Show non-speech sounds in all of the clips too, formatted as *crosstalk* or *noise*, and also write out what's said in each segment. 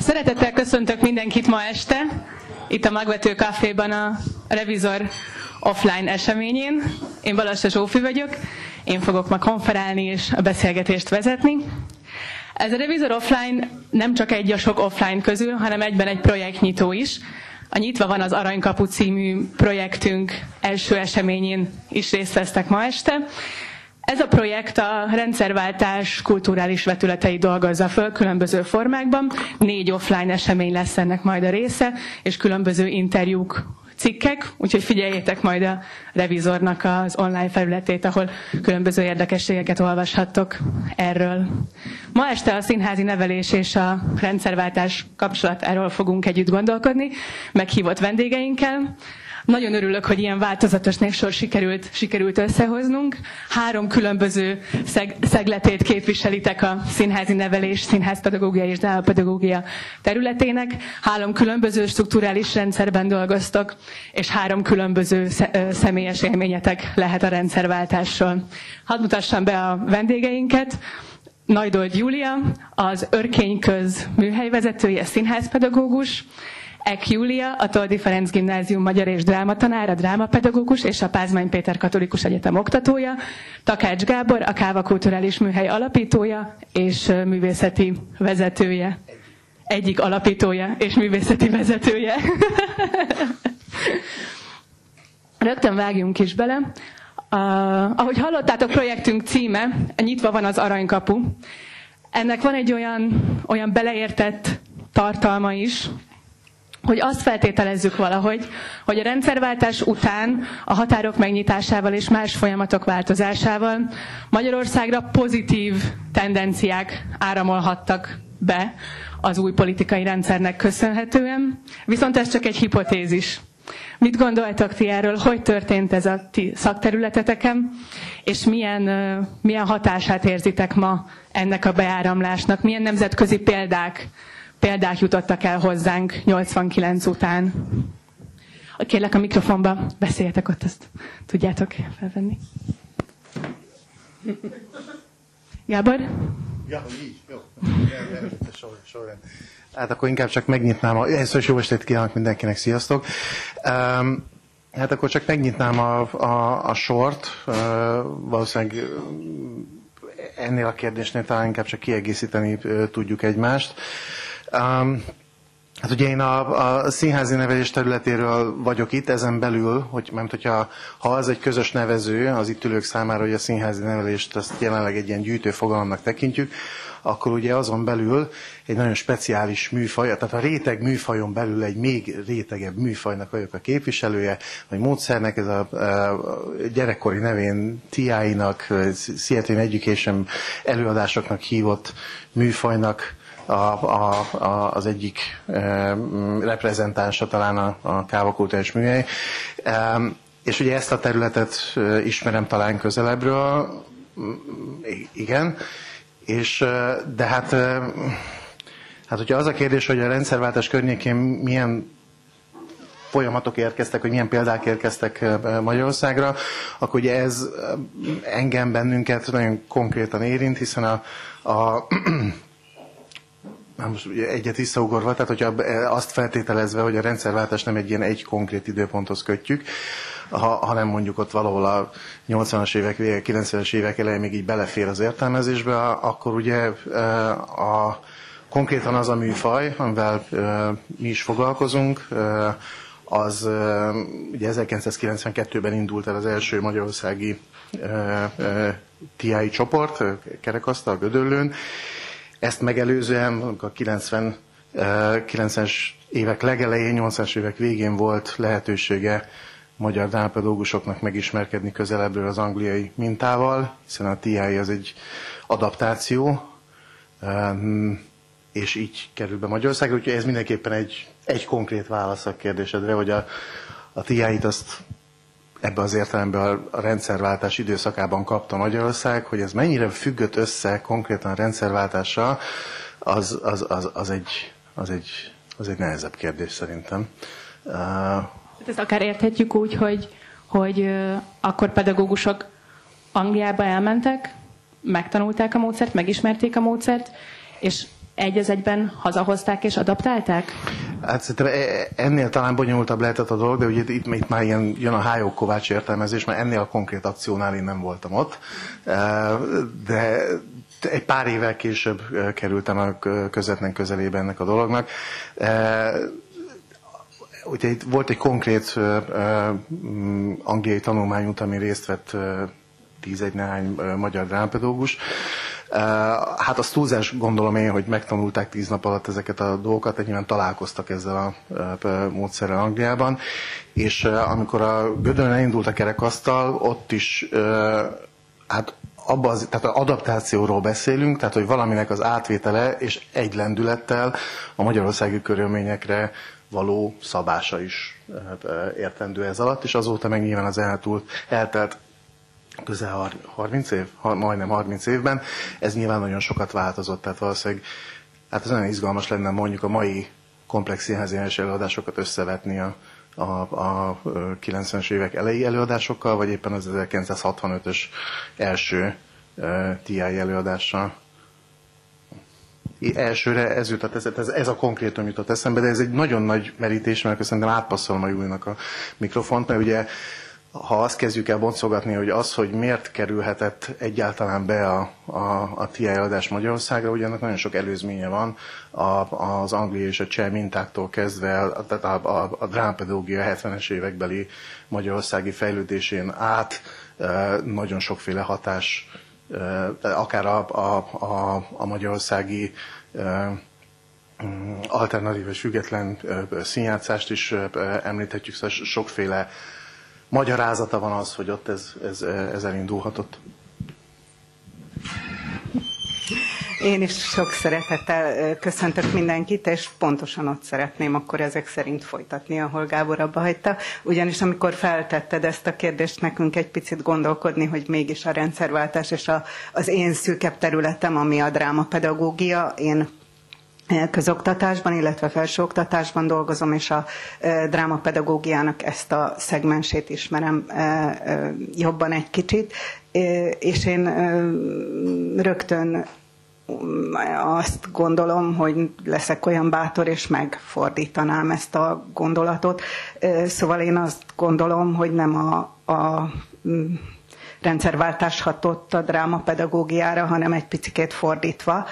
Szeretettel köszöntök mindenkit ma este, itt a Magvető Caféban a Revizor offline eseményén. Én Balassa Zsófi vagyok, én fogok ma konferálni és a beszélgetést vezetni. Ez a Revizor offline nem csak egy a sok offline közül, hanem egyben egy projektnyitó is. A Nyitva van az Aranykapu című projektünk első eseményén is részt vesztek ma este, ez a projekt a rendszerváltás kulturális vetületei dolgozza föl különböző formákban. Négy offline esemény lesz ennek majd a része, és különböző interjúk, cikkek, úgyhogy figyeljétek majd a revizornak az online felületét, ahol különböző érdekességeket olvashattok erről. Ma este a színházi nevelés és a rendszerváltás kapcsolatáról fogunk együtt gondolkodni, meghívott vendégeinkkel. Nagyon örülök, hogy ilyen változatos névsor sikerült, sikerült összehoznunk. Három különböző szeg, szegletét képviselitek a színházi nevelés, színházpedagógia és pedagógia területének. Három különböző strukturális rendszerben dolgoztok, és három különböző személyes élményetek lehet a rendszerváltásról. Hadd mutassam be a vendégeinket. Najdold Júlia, az Örkényköz műhelyvezetője, színházpedagógus, Ek Júlia, a Toldi Ferenc Gimnázium magyar és drámatanára, drámapedagógus és a Pázmány Péter Katolikus Egyetem oktatója, Takács Gábor, a Káva Kulturális Műhely alapítója és művészeti vezetője. Egyik alapítója és művészeti vezetője. *laughs* Rögtön vágjunk is bele. Uh, ahogy hallottátok, projektünk címe, nyitva van az aranykapu. Ennek van egy olyan, olyan beleértett tartalma is, hogy azt feltételezzük valahogy, hogy a rendszerváltás után a határok megnyitásával és más folyamatok változásával Magyarországra pozitív tendenciák áramolhattak be az új politikai rendszernek köszönhetően, viszont ez csak egy hipotézis. Mit gondoltak ti erről, hogy történt ez a ti szakterületeteken, és milyen, milyen hatását érzitek ma ennek a beáramlásnak, milyen nemzetközi példák példák jutottak el hozzánk 89 után. Kérlek a mikrofonba, beszéljetek ott, azt tudjátok felvenni. Gábor? Ja, így, jó. Hát akkor inkább csak megnyitnám a... Először is jó estét kívánok mindenkinek, sziasztok! Um, hát akkor csak megnyitnám a, a, a sort. Uh, valószínűleg ennél a kérdésnél talán inkább csak kiegészíteni uh, tudjuk egymást. Um, Hát ugye én a, a színházi nevelés területéről vagyok itt, ezen belül, hogy, mert hogyha ha az egy közös nevező az itt ülők számára, hogy a színházi nevelést azt jelenleg egy ilyen gyűjtő fogalomnak tekintjük, akkor ugye azon belül egy nagyon speciális műfaj, tehát a réteg műfajon belül egy még rétegebb műfajnak vagyok a képviselője, vagy módszernek, ez a, gyerekkori nevén TI-nak, Seattle Education előadásoknak hívott műfajnak a, a, a, az egyik e, reprezentánsa talán a, a kávakultúrás műhely. E, és ugye ezt a területet ismerem talán közelebbről, igen, és de hát, hát hogyha az a kérdés, hogy a rendszerváltás környékén milyen folyamatok érkeztek, hogy milyen példák érkeztek Magyarországra, akkor ugye ez engem bennünket nagyon konkrétan érint, hiszen a, a most ugye egyet visszaugorva, tehát hogyha azt feltételezve, hogy a rendszerváltás nem egy ilyen egy konkrét időponthoz kötjük, ha, hanem mondjuk ott valahol a 80-as évek vége, 90-es évek elején még így belefér az értelmezésbe, akkor ugye e, a, konkrétan az a műfaj, amivel e, mi is foglalkozunk, e, az ugye 1992-ben indult el az első magyarországi TI csoport, kerekasztal, Gödöllőn, ezt megelőzően a 90, 90-es évek legelején, 80-as évek végén volt lehetősége magyar drámapedagógusoknak megismerkedni közelebbről az angliai mintával, hiszen a TI az egy adaptáció, és így kerül be Magyarországra, úgyhogy ez mindenképpen egy, egy konkrét válasz a kérdésedre, hogy a, a TI-t azt ebbe az értelemben a rendszerváltás időszakában kapta Magyarország, hogy ez mennyire függött össze konkrétan a rendszerváltással, az, az, az, az, egy, az, egy, az egy nehezebb kérdés szerintem. Uh, ezt akár érthetjük úgy, hogy, hogy akkor pedagógusok Angliába elmentek, megtanulták a módszert, megismerték a módszert, és egy az egyben hazahozták és adaptálták? Hát szerintem e- ennél talán bonyolultabb lehetett a dolog, de ugye itt, itt már ilyen, jön a Hájó Kovács értelmezés, mert ennél a konkrét akciónál én nem voltam ott. De egy pár évvel később kerültem a közvetlen közelébe ennek a dolognak. Ugye itt volt egy konkrét angliai tanulmányút, ami részt vett tízegy néhány magyar drámpedógus. Hát az túlzás gondolom én, hogy megtanulták tíz nap alatt ezeket a dolgokat, egy nyilván találkoztak ezzel a módszerrel Angliában, és amikor a Gödön elindult a kerekasztal, ott is hát abba az, tehát az adaptációról beszélünk, tehát hogy valaminek az átvétele és egy lendülettel a magyarországi körülményekre való szabása is értendő ez alatt, és azóta meg nyilván az eltúlt, eltelt közel 30 év, majdnem 30 évben, ez nyilván nagyon sokat változott, tehát valószínűleg hát ez nagyon izgalmas lenne mondjuk a mai komplex színházi előadásokat összevetni a, a, a 90-es évek elejé előadásokkal, vagy éppen az 1965-ös első uh, TI előadással. Elsőre ez jutott, ez, ez, ez a konkrétum jutott eszembe, de ez egy nagyon nagy merítés, mert szerintem átpasszolom a Júlinak a mikrofont, mert ugye ha azt kezdjük el boncolgatni, hogy az, hogy miért kerülhetett egyáltalán be a, a, a TI adás Magyarországra, ugye nagyon sok előzménye van. A, az anglia és a cseh mintáktól kezdve, tehát a, a, a drámpedógia 70-es évekbeli magyarországi fejlődésén át nagyon sokféle hatás, akár a, a, a, a magyarországi alternatív és független színjátszást is említhetjük, szóval sokféle magyarázata van az, hogy ott ez, ez, ez elindulhatott. Én is sok szeretettel köszöntök mindenkit, és pontosan ott szeretném akkor ezek szerint folytatni, ahol Gábor abba hagyta. Ugyanis amikor feltetted ezt a kérdést nekünk egy picit gondolkodni, hogy mégis a rendszerváltás és a, az én szűkebb területem, ami a drámapedagógia, én közoktatásban, illetve felsőoktatásban dolgozom, és a drámapedagógiának ezt a szegmensét ismerem jobban egy kicsit, és én rögtön azt gondolom, hogy leszek olyan bátor, és megfordítanám ezt a gondolatot. Szóval én azt gondolom, hogy nem a, a rendszerváltás hatott a drámapedagógiára, hanem egy picikét fordítva.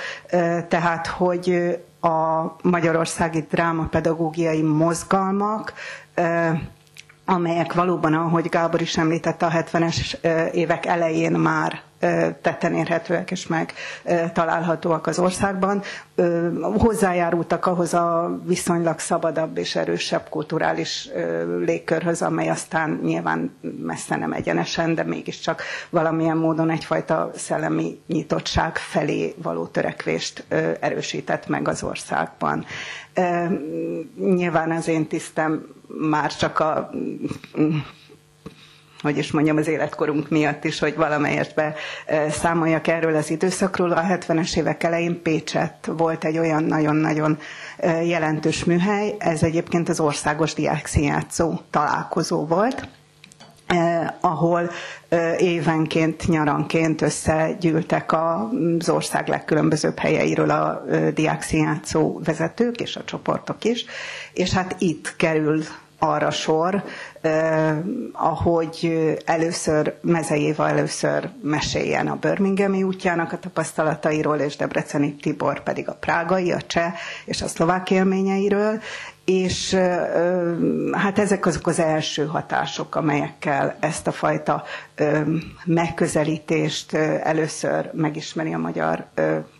Tehát, hogy a magyarországi drámapedagógiai mozgalmak, amelyek valóban, ahogy Gábor is említette, a 70-es évek elején már tetten érhetőek és meg találhatóak az országban, hozzájárultak ahhoz a viszonylag szabadabb és erősebb kulturális légkörhöz, amely aztán nyilván messze nem egyenesen, de mégiscsak valamilyen módon egyfajta szellemi nyitottság felé való törekvést erősített meg az országban. Nyilván az én tisztem már csak a hogy is mondjam, az életkorunk miatt is, hogy valamelyest számoljak erről az időszakról. A 70-es évek elején Pécset volt egy olyan nagyon-nagyon jelentős műhely, ez egyébként az országos diákszínjátszó találkozó volt, eh, ahol eh, évenként, nyaranként összegyűltek az ország legkülönbözőbb helyeiről a eh, diákszínjátszó vezetők és a csoportok is, és hát itt kerül arra sor, eh, ahogy először Mezei Éva először meséljen a Birminghami útjának a tapasztalatairól, és Debreceni Tibor pedig a prágai, a cseh és a szlovák élményeiről, és hát ezek azok az első hatások, amelyekkel ezt a fajta megközelítést először megismeri a magyar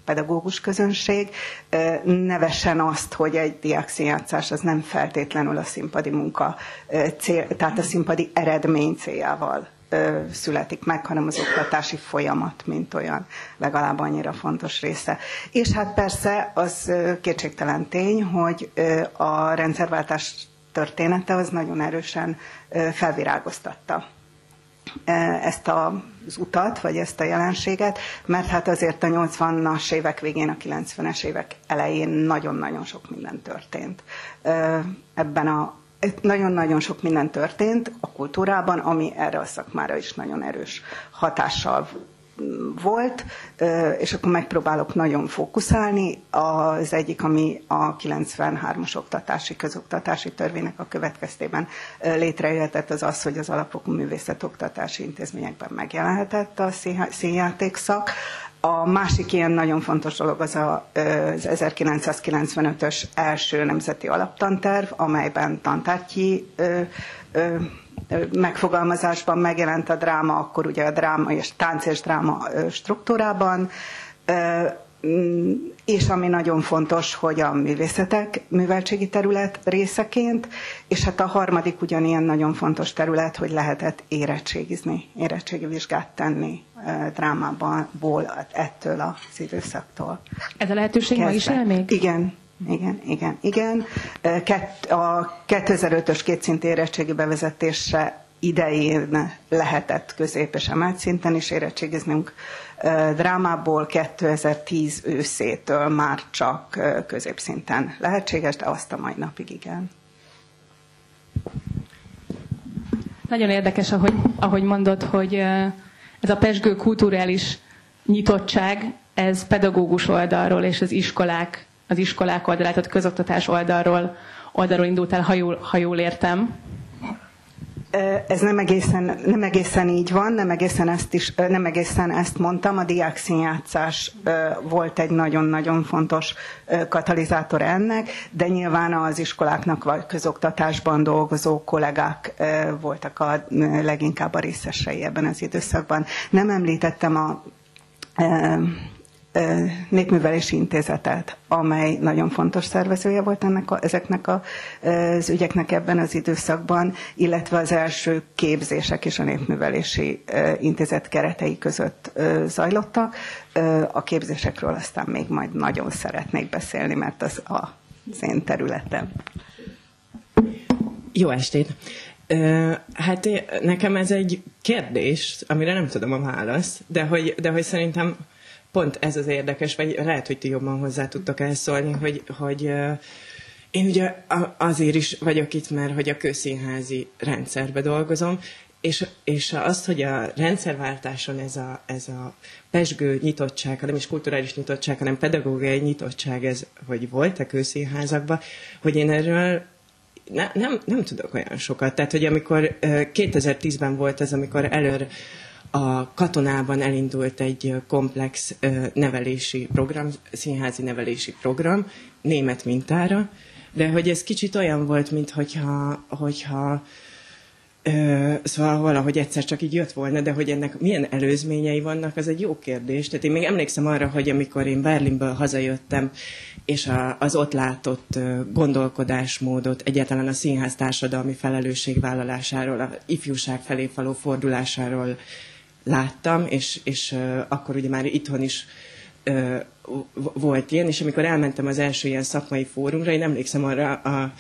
pedagógus közönség. Nevesen azt, hogy egy diákszínjátszás az nem feltétlenül a színpadi munka cél, tehát a színpadi eredmény céljával születik meg, hanem az oktatási folyamat, mint olyan legalább annyira fontos része. És hát persze az kétségtelen tény, hogy a rendszerváltás története az nagyon erősen felvirágoztatta ezt az utat, vagy ezt a jelenséget, mert hát azért a 80-as évek végén, a 90-es évek elején nagyon-nagyon sok minden történt. Ebben a nagyon-nagyon sok minden történt a kultúrában, ami erre a szakmára is nagyon erős hatással volt, és akkor megpróbálok nagyon fókuszálni. Az egyik, ami a 93-as oktatási, közoktatási törvénynek a következtében létrejöhetett, az az, hogy az alapokú művészetoktatási intézményekben megjelenhetett a színjátékszak. A másik ilyen nagyon fontos dolog az a, az 1995-ös első nemzeti alaptanterv, amelyben tantárgyi megfogalmazásban megjelent a dráma, akkor ugye a dráma és tánc és dráma struktúrában, mm, és ami nagyon fontos, hogy a művészetek műveltségi terület részeként, és hát a harmadik ugyanilyen nagyon fontos terület, hogy lehetett érettségizni, érettségi vizsgát tenni drámából ettől az időszaktól. Ez a lehetőség ma is él még? Igen, igen, igen, igen. A 2005-ös kétszint érettségi bevezetése idején lehetett közép és emelt szinten is érettségiznünk drámából 2010 őszétől már csak középszinten lehetséges, de azt a mai napig igen. Nagyon érdekes, ahogy, ahogy mondod, hogy ez a pesgő kulturális nyitottság, ez pedagógus oldalról és az iskolák az iskolák oldalát, tehát közoktatás oldalról, oldalról indult el, ha jól, ha jól értem. Ez nem egészen, nem egészen így van, nem egészen, ezt is, nem egészen ezt mondtam. A diákszínjátszás volt egy nagyon-nagyon fontos katalizátor ennek, de nyilván az iskoláknak vagy közoktatásban dolgozó kollégák voltak a leginkább a részesei ebben az időszakban. Nem említettem a Népművelési Intézetet, amely nagyon fontos szervezője volt ennek a, ezeknek a, az ügyeknek ebben az időszakban, illetve az első képzések is a Népművelési Intézet keretei között zajlottak. A képzésekről aztán még majd nagyon szeretnék beszélni, mert az a, az én területem. Jó estét! Hát nekem ez egy kérdés, amire nem tudom a választ, de hogy, de hogy szerintem pont ez az érdekes, vagy lehet, hogy ti jobban hozzá tudtok elszólni, hogy, hogy én ugye azért is vagyok itt, mert hogy a közszínházi rendszerbe dolgozom, és, és azt, hogy a rendszerváltáson ez a, ez a pesgő nyitottság, nem is kulturális nyitottság, hanem pedagógiai nyitottság, ez, hogy volt a közszínházakban, hogy én erről ne, nem, nem tudok olyan sokat. Tehát, hogy amikor 2010-ben volt ez, amikor előr a katonában elindult egy komplex nevelési program, színházi nevelési program, német mintára, de hogy ez kicsit olyan volt, mint hogyha, hogyha Ö, szóval valahogy egyszer csak így jött volna, de hogy ennek milyen előzményei vannak, az egy jó kérdés. Tehát én még emlékszem arra, hogy amikor én Berlinből hazajöttem, és az ott látott gondolkodásmódot, egyáltalán a színház társadalmi felelősségvállalásáról, a ifjúság felé való fordulásáról láttam, és, és akkor ugye már itthon is volt ilyen, és amikor elmentem az első ilyen szakmai fórumra, én emlékszem arra a,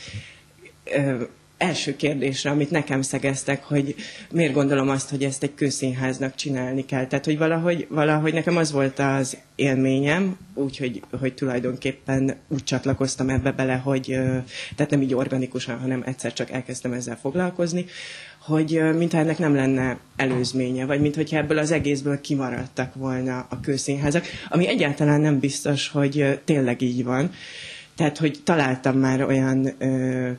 első kérdésre, amit nekem szegeztek, hogy miért gondolom azt, hogy ezt egy kőszínháznak csinálni kell. Tehát, hogy valahogy, valahogy nekem az volt az élményem, úgyhogy hogy tulajdonképpen úgy csatlakoztam ebbe bele, hogy tehát nem így organikusan, hanem egyszer csak elkezdtem ezzel foglalkozni, hogy mintha ennek nem lenne előzménye, vagy mintha ebből az egészből kimaradtak volna a kőszínházak, ami egyáltalán nem biztos, hogy tényleg így van. Tehát, hogy találtam már olyan ö,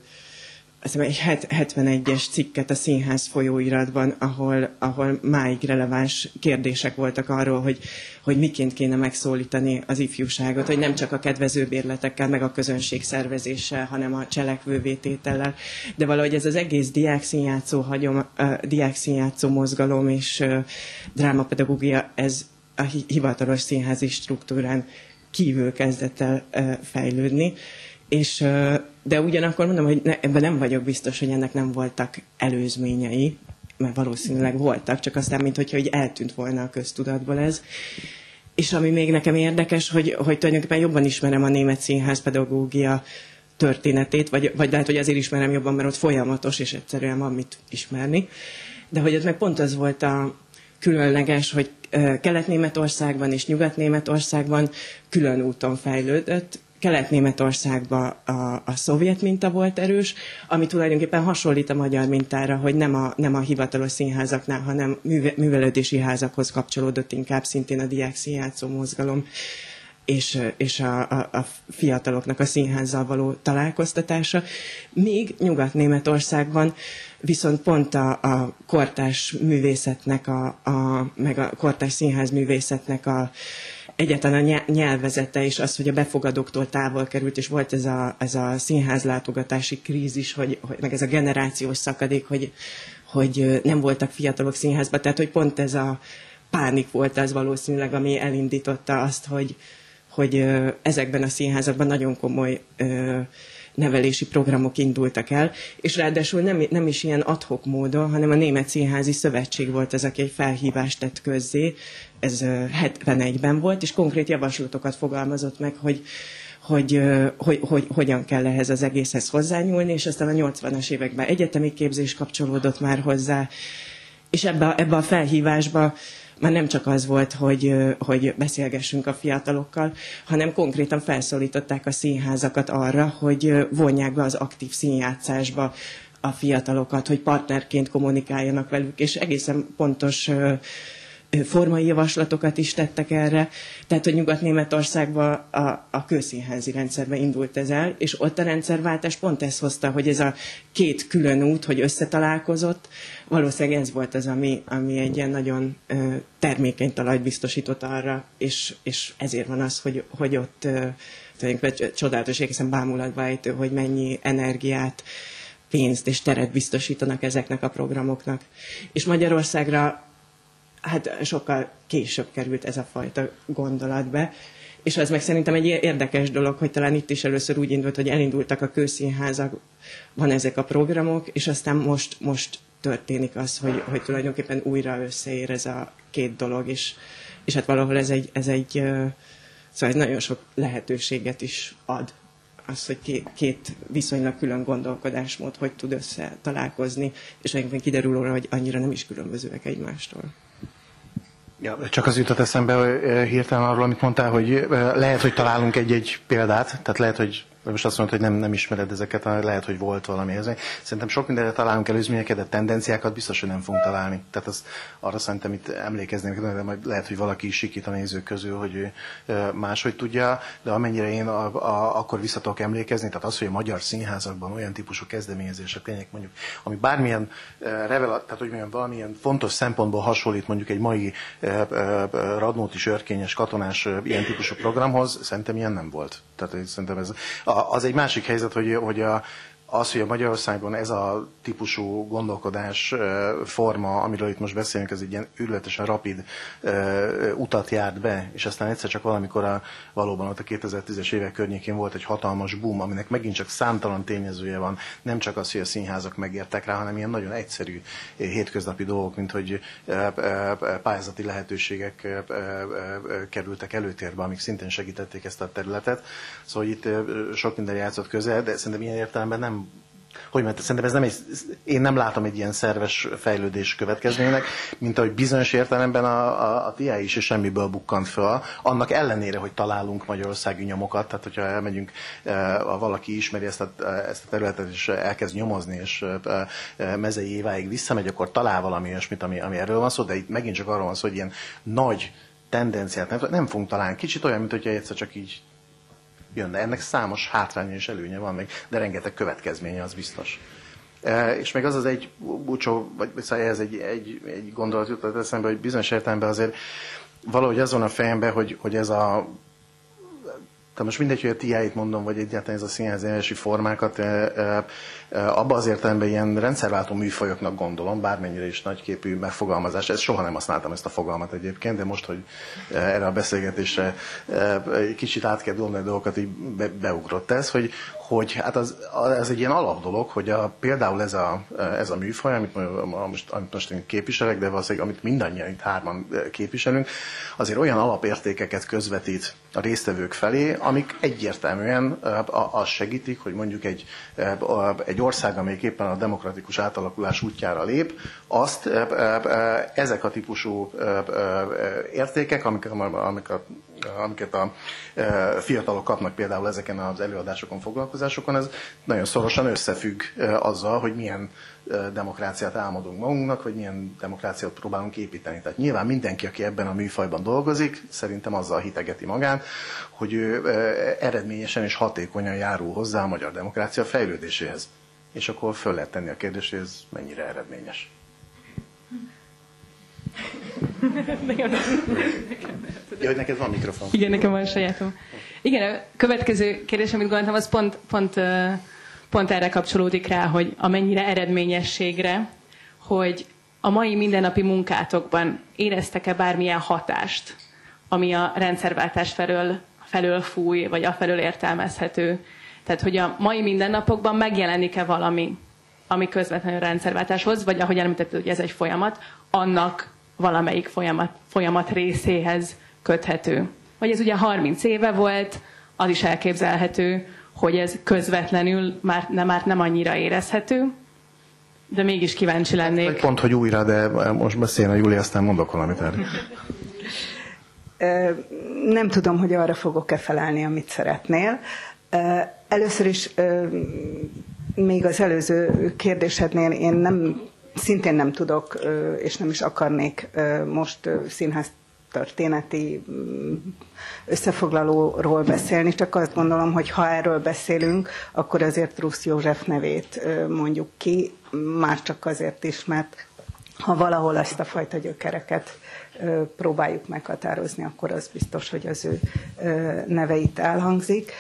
hiszem, egy 71-es cikket a színház folyóiratban, ahol, ahol máig releváns kérdések voltak arról, hogy, hogy miként kéne megszólítani az ifjúságot, hogy nem csak a kedvező bérletekkel, meg a közönség szervezéssel, hanem a cselekvővététellel. De valahogy ez az egész diákszínjátszó, hagyom, diákszínjátszó mozgalom és drámapedagógia, ez a hivatalos színházi struktúrán kívül kezdett el fejlődni. És de ugyanakkor mondom, hogy ne, ebben nem vagyok biztos, hogy ennek nem voltak előzményei, mert valószínűleg voltak, csak aztán, mint hogy eltűnt volna a köztudatból ez. És ami még nekem érdekes, hogy, hogy tulajdonképpen jobban ismerem a német színház pedagógia történetét, vagy, vagy lehet, hogy azért ismerem jobban, mert ott folyamatos, és egyszerűen van mit ismerni. De hogy ez meg pont az volt a különleges, hogy Kelet-Németországban és Nyugat-Németországban külön úton fejlődött, Kelet-Németországban a, a szovjet minta volt erős, ami tulajdonképpen hasonlít a magyar mintára, hogy nem a, nem a hivatalos színházaknál, hanem műve, művelődési házakhoz kapcsolódott inkább szintén a diák színjátszó mozgalom és, és a, a, a fiataloknak a színházzal való találkoztatása. Míg Nyugat-Németországban viszont pont a, a kortás művészetnek, a, a, meg a kortás színház művészetnek a, egyáltalán a nyelvezete és az, hogy a befogadóktól távol került, és volt ez a, ez a színházlátogatási krízis, hogy, hogy, meg ez a generációs szakadék, hogy, hogy nem voltak fiatalok színházba, tehát hogy pont ez a pánik volt az valószínűleg, ami elindította azt, hogy, hogy ezekben a színházakban nagyon komoly nevelési programok indultak el, és ráadásul nem, nem is ilyen adhok módon, hanem a Német Színházi Szövetség volt az, aki egy felhívást tett közzé, ez 71-ben volt, és konkrét javaslatokat fogalmazott meg, hogy hogy, hogy, hogy hogyan kell ehhez az egészhez hozzányúlni, és aztán a 80-as években egyetemi képzés kapcsolódott már hozzá, és ebbe, ebbe a felhívásba már nem csak az volt, hogy, hogy beszélgessünk a fiatalokkal, hanem konkrétan felszólították a színházakat arra, hogy vonják be az aktív színjátszásba a fiatalokat, hogy partnerként kommunikáljanak velük, és egészen pontos formai javaslatokat is tettek erre. Tehát, hogy Nyugat-Németországban a, a közszínházi rendszerbe indult ez el, és ott a rendszerváltás pont ezt hozta, hogy ez a két külön út, hogy összetalálkozott, valószínűleg ez volt az, ami, ami egy ilyen nagyon ö, termékeny talajt biztosított arra, és, és ezért van az, hogy, hogy ott tulajdonképpen csodálatos, egészen bámulatba ejtő, hogy mennyi energiát, pénzt és teret biztosítanak ezeknek a programoknak. És Magyarországra hát sokkal később került ez a fajta gondolat be, és az meg szerintem egy érdekes dolog, hogy talán itt is először úgy indult, hogy elindultak a kőszínházak, van ezek a programok, és aztán most, most történik az, hogy, hogy tulajdonképpen újra összeér ez a két dolog, és, és hát valahol ez egy, ez egy szóval ez nagyon sok lehetőséget is ad az, hogy két, két viszonylag külön gondolkodásmód hogy tud össze találkozni, és egyébként kiderül róla, hogy annyira nem is különbözőek egymástól. Ja, csak az jutott eszembe hirtelen arról, amit mondtál, hogy lehet, hogy találunk egy-egy példát, tehát lehet, hogy most azt mondod, hogy nem, nem ismered ezeket, lehet, hogy volt valami. Ez. Szerintem sok mindenre találunk előzményeket, de tendenciákat biztos, hogy nem fogunk találni. Tehát az, arra szerintem itt emlékeznék, de majd lehet, hogy valaki is sikít a nézők közül, hogy ő máshogy tudja, de amennyire én a, a, akkor vissza tudok emlékezni, tehát az, hogy a magyar színházakban olyan típusú kezdeményezések tényleg mondjuk, ami bármilyen revelat, tehát hogy mondjam, valamilyen fontos szempontból hasonlít mondjuk egy mai Radnóti sörkényes katonás ilyen típusú programhoz, szerintem ilyen nem volt. Tehát szerintem ez az egy másik helyzet, hogy, hogy a, az, hogy a Magyarországon ez a típusú gondolkodás forma, amiről itt most beszélünk, ez egy ilyen űrletesen rapid utat járt be, és aztán egyszer csak valamikor a, valóban ott a 2010-es évek környékén volt egy hatalmas boom, aminek megint csak számtalan tényezője van, nem csak az, hogy a színházak megértek rá, hanem ilyen nagyon egyszerű hétköznapi dolgok, mint hogy pályázati lehetőségek kerültek előtérbe, amik szintén segítették ezt a területet. Szóval itt sok minden játszott közel, de szerintem ilyen értelemben nem hogy mert szerintem ez nem egy, én nem látom egy ilyen szerves fejlődés következménynek, mint ahogy bizonyos értelemben a, a, a TI is semmiből bukkant föl, annak ellenére, hogy találunk magyarországi nyomokat, tehát hogyha elmegyünk, ha valaki ismeri ezt a, ezt a területet, és elkezd nyomozni, és mezei éváig visszamegy, akkor talál valami olyasmit, ami, ami erről van szó, de itt megint csak arról van szó, hogy ilyen nagy tendenciát nem, nem fogunk találni. Kicsit olyan, mint hogyha egyszer csak így jönne. Ennek számos hátránya és előnye van még, de rengeteg következménye az biztos. E, és még az az egy búcsó, vagy szóval ez egy, egy, egy gondolat jutott eszembe, hogy bizonyos értelemben azért valahogy azon a fejemben, hogy, hogy ez a tehát most mindegy, hogy a TI-t mondom, vagy egyáltalán ez a színházi formákat, e, e, e, abban az értelemben ilyen rendszerváltó műfajoknak gondolom, bármennyire is nagyképű megfogalmazás. Ez soha nem használtam ezt a fogalmat egyébként, de most, hogy e, erre a beszélgetésre kicsit át kell dolni a dolgokat, így be, beugrott ez, hogy, hogy hát az, ez egy ilyen alap dolog, hogy a, például ez a, ez a műfaj, amit most, amit most én képviselek, de valószínűleg amit mindannyian itt hárman képviselünk, azért olyan alapértékeket közvetít a résztvevők felé, amik egyértelműen azt segítik, hogy mondjuk egy, egy ország, amelyik éppen a demokratikus átalakulás útjára lép, azt ezek a típusú értékek, amik, amik a amiket a fiatalok kapnak például ezeken az előadásokon, foglalkozásokon, ez nagyon szorosan összefügg azzal, hogy milyen demokráciát álmodunk magunknak, vagy milyen demokráciát próbálunk építeni. Tehát nyilván mindenki, aki ebben a műfajban dolgozik, szerintem azzal hitegeti magán, hogy ő eredményesen és hatékonyan járul hozzá a magyar demokrácia fejlődéséhez. És akkor föl lehet tenni a kérdést, hogy ez mennyire eredményes. Hogy neked van mikrofon. Igen, nekem van sajátom. Igen, a következő kérdés, amit gondoltam, az pont, pont, pont erre kapcsolódik rá, hogy amennyire eredményességre, hogy a mai mindennapi munkátokban éreztek-e bármilyen hatást, ami a rendszerváltás felől, felől fúj, vagy a felől értelmezhető. Tehát, hogy a mai mindennapokban megjelenik-e valami, ami közvetlenül rendszerváltáshoz, vagy ahogy említetted, hogy ez egy folyamat, annak valamelyik folyamat, folyamat részéhez köthető. Vagy ez ugye 30 éve volt, az is elképzelhető, hogy ez közvetlenül már, nem, már nem annyira érezhető, de mégis kíváncsi lennék. Egy pont, hogy újra, de most beszélne Júli, aztán mondok valamit erre. Nem tudom, hogy arra fogok-e felelni, amit szeretnél. Először is még az előző kérdésednél én nem szintén nem tudok, és nem is akarnék most színház történeti mm, összefoglalóról beszélni, csak azt gondolom, hogy ha erről beszélünk, akkor azért Rusz József nevét mondjuk ki, már csak azért is, mert ha valahol ezt a fajta gyökereket próbáljuk meghatározni, akkor az biztos, hogy az ő neve itt elhangzik.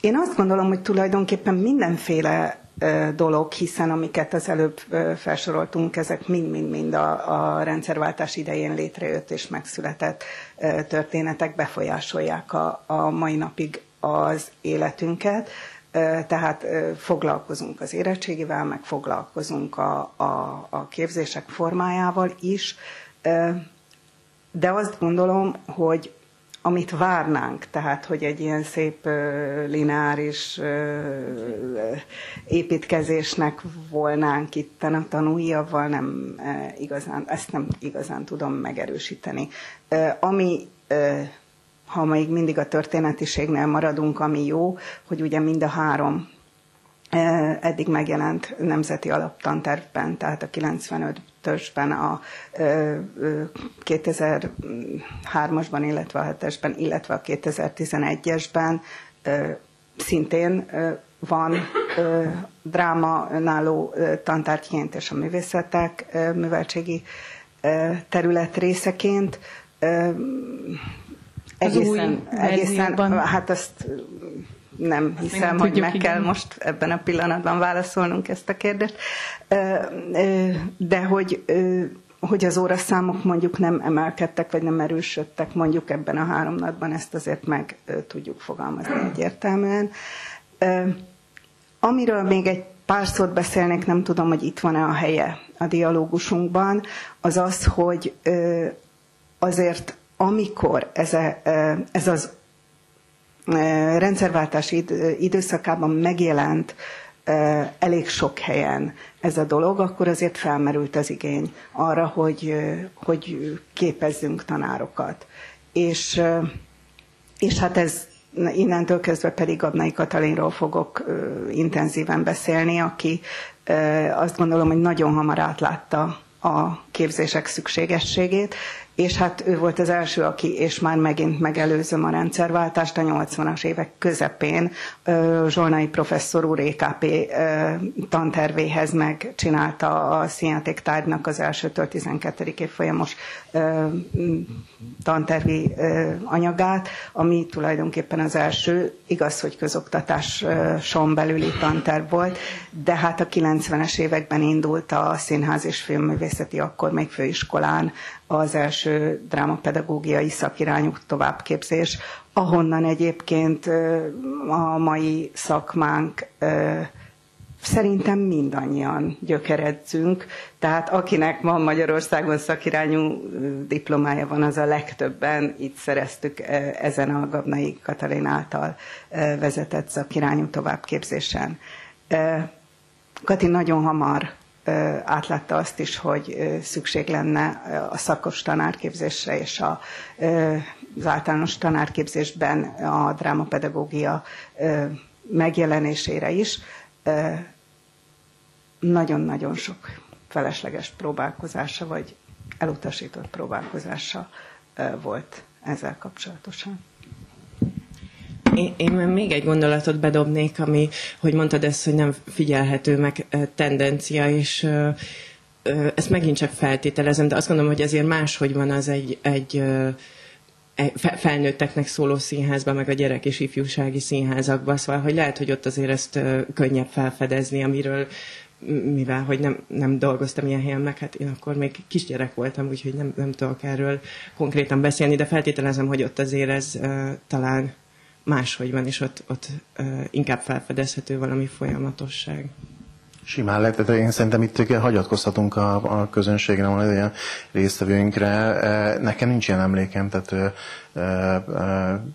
Én azt gondolom, hogy tulajdonképpen mindenféle dolog, hiszen amiket az előbb felsoroltunk, ezek mind-mind-mind a, a rendszerváltás idején létrejött és megszületett történetek befolyásolják a, a mai napig az életünket. Tehát foglalkozunk az érettségivel, meg foglalkozunk a, a, a képzések formájával is, de azt gondolom, hogy amit várnánk, tehát hogy egy ilyen szép lineáris építkezésnek volnánk itt a tanújavval, nem igazán, ezt nem igazán tudom megerősíteni. Ami ha még mindig a történetiségnél maradunk, ami jó, hogy ugye mind a három eddig megjelent nemzeti alaptantervben, tehát a 95-ösben, a 2003-asban, illetve a 7-esben, illetve a 2011-esben szintén van dráma náló tantárgyként és a művészetek műveltségi terület részeként. Egészen, egészen, hát azt nem hiszem, nem hogy meg igen. kell most ebben a pillanatban válaszolnunk ezt a kérdést. De hogy hogy az óraszámok mondjuk nem emelkedtek, vagy nem erősödtek mondjuk ebben a három napban, ezt azért meg tudjuk fogalmazni egyértelműen. Amiről még egy pár szót beszélnék, nem tudom, hogy itt van-e a helye a dialógusunkban, az az, hogy azért amikor ez, a, ez az rendszerváltás időszakában megjelent elég sok helyen ez a dolog, akkor azért felmerült az igény arra, hogy, hogy képezzünk tanárokat. És, és hát ez innentől kezdve pedig Adnai Katalinról fogok intenzíven beszélni, aki azt gondolom, hogy nagyon hamar átlátta a képzések szükségességét, és hát ő volt az első, aki, és már megint megelőzöm a rendszerváltást a 80-as évek közepén, Zsolnai professzor úr EKP tantervéhez megcsinálta a színjátéktárgynak az elsőtől 12. évfolyamos tantervi anyagát, ami tulajdonképpen az első, igaz, hogy közoktatáson belüli tanterv volt, de hát a 90-es években indult a Színház és Filmművészeti akkor még főiskolán az első drámapedagógiai szakirányú továbbképzés, ahonnan egyébként a mai szakmánk szerintem mindannyian gyökeredzünk, tehát akinek van Magyarországon szakirányú diplomája van, az a legtöbben itt szereztük ezen a Gabnai Katalin által vezetett szakirányú továbbképzésen. Kati nagyon hamar átlátta azt is, hogy szükség lenne a szakos tanárképzésre és a, az általános tanárképzésben a drámapedagógia megjelenésére is. Nagyon-nagyon sok felesleges próbálkozása, vagy elutasított próbálkozása volt ezzel kapcsolatosan. Én, én még egy gondolatot bedobnék, ami, hogy mondtad ezt, hogy nem figyelhető meg tendencia, és ezt megint csak feltételezem, de azt gondolom, hogy azért máshogy van az egy, egy felnőtteknek szóló színházban, meg a gyerek és ifjúsági színházakban, szóval hogy lehet, hogy ott azért ezt könnyebb felfedezni, amiről mivel hogy nem, nem dolgoztam ilyen helyen, meg hát én akkor még kisgyerek voltam, úgyhogy nem, nem tudok erről konkrétan beszélni, de feltételezem, hogy ott azért ez uh, talán máshogy van, és ott, ott uh, inkább felfedezhető valami folyamatosság. Simán lehet, de én szerintem itt hagyatkozhatunk a, a közönségre, a résztvevőinkre. Nekem nincs ilyen emlékem, tehát,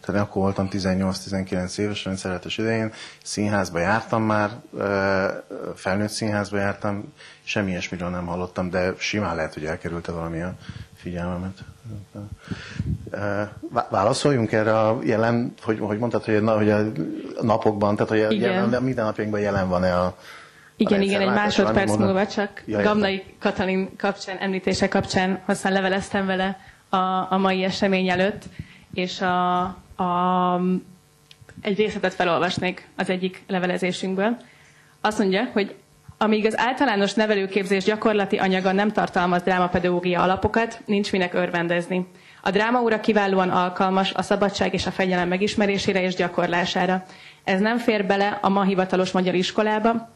tehát akkor voltam 18-19 éves, rendszeretes idején, színházba jártam már, felnőtt színházba jártam, semmi ilyesmiről nem hallottam, de simán lehet, hogy elkerülte valami a figyelmemet. Válaszoljunk erre a jelen, hogy, hogy mondtad, hogy, hogy a napokban, tehát hogy a jelen, minden napjainkban jelen van-e a, igen, igen, egy másodperc múlva csak Jaj, Gamnai Katalin kapcsán, említése kapcsán hosszan leveleztem vele a, a mai esemény előtt, és a, a, egy részletet felolvasnék az egyik levelezésünkből. Azt mondja, hogy amíg az általános nevelőképzés gyakorlati anyaga nem tartalmaz drámapedagógia alapokat, nincs minek örvendezni. A drámaóra kiválóan alkalmas a szabadság és a fegyelem megismerésére és gyakorlására. Ez nem fér bele a ma hivatalos magyar iskolába,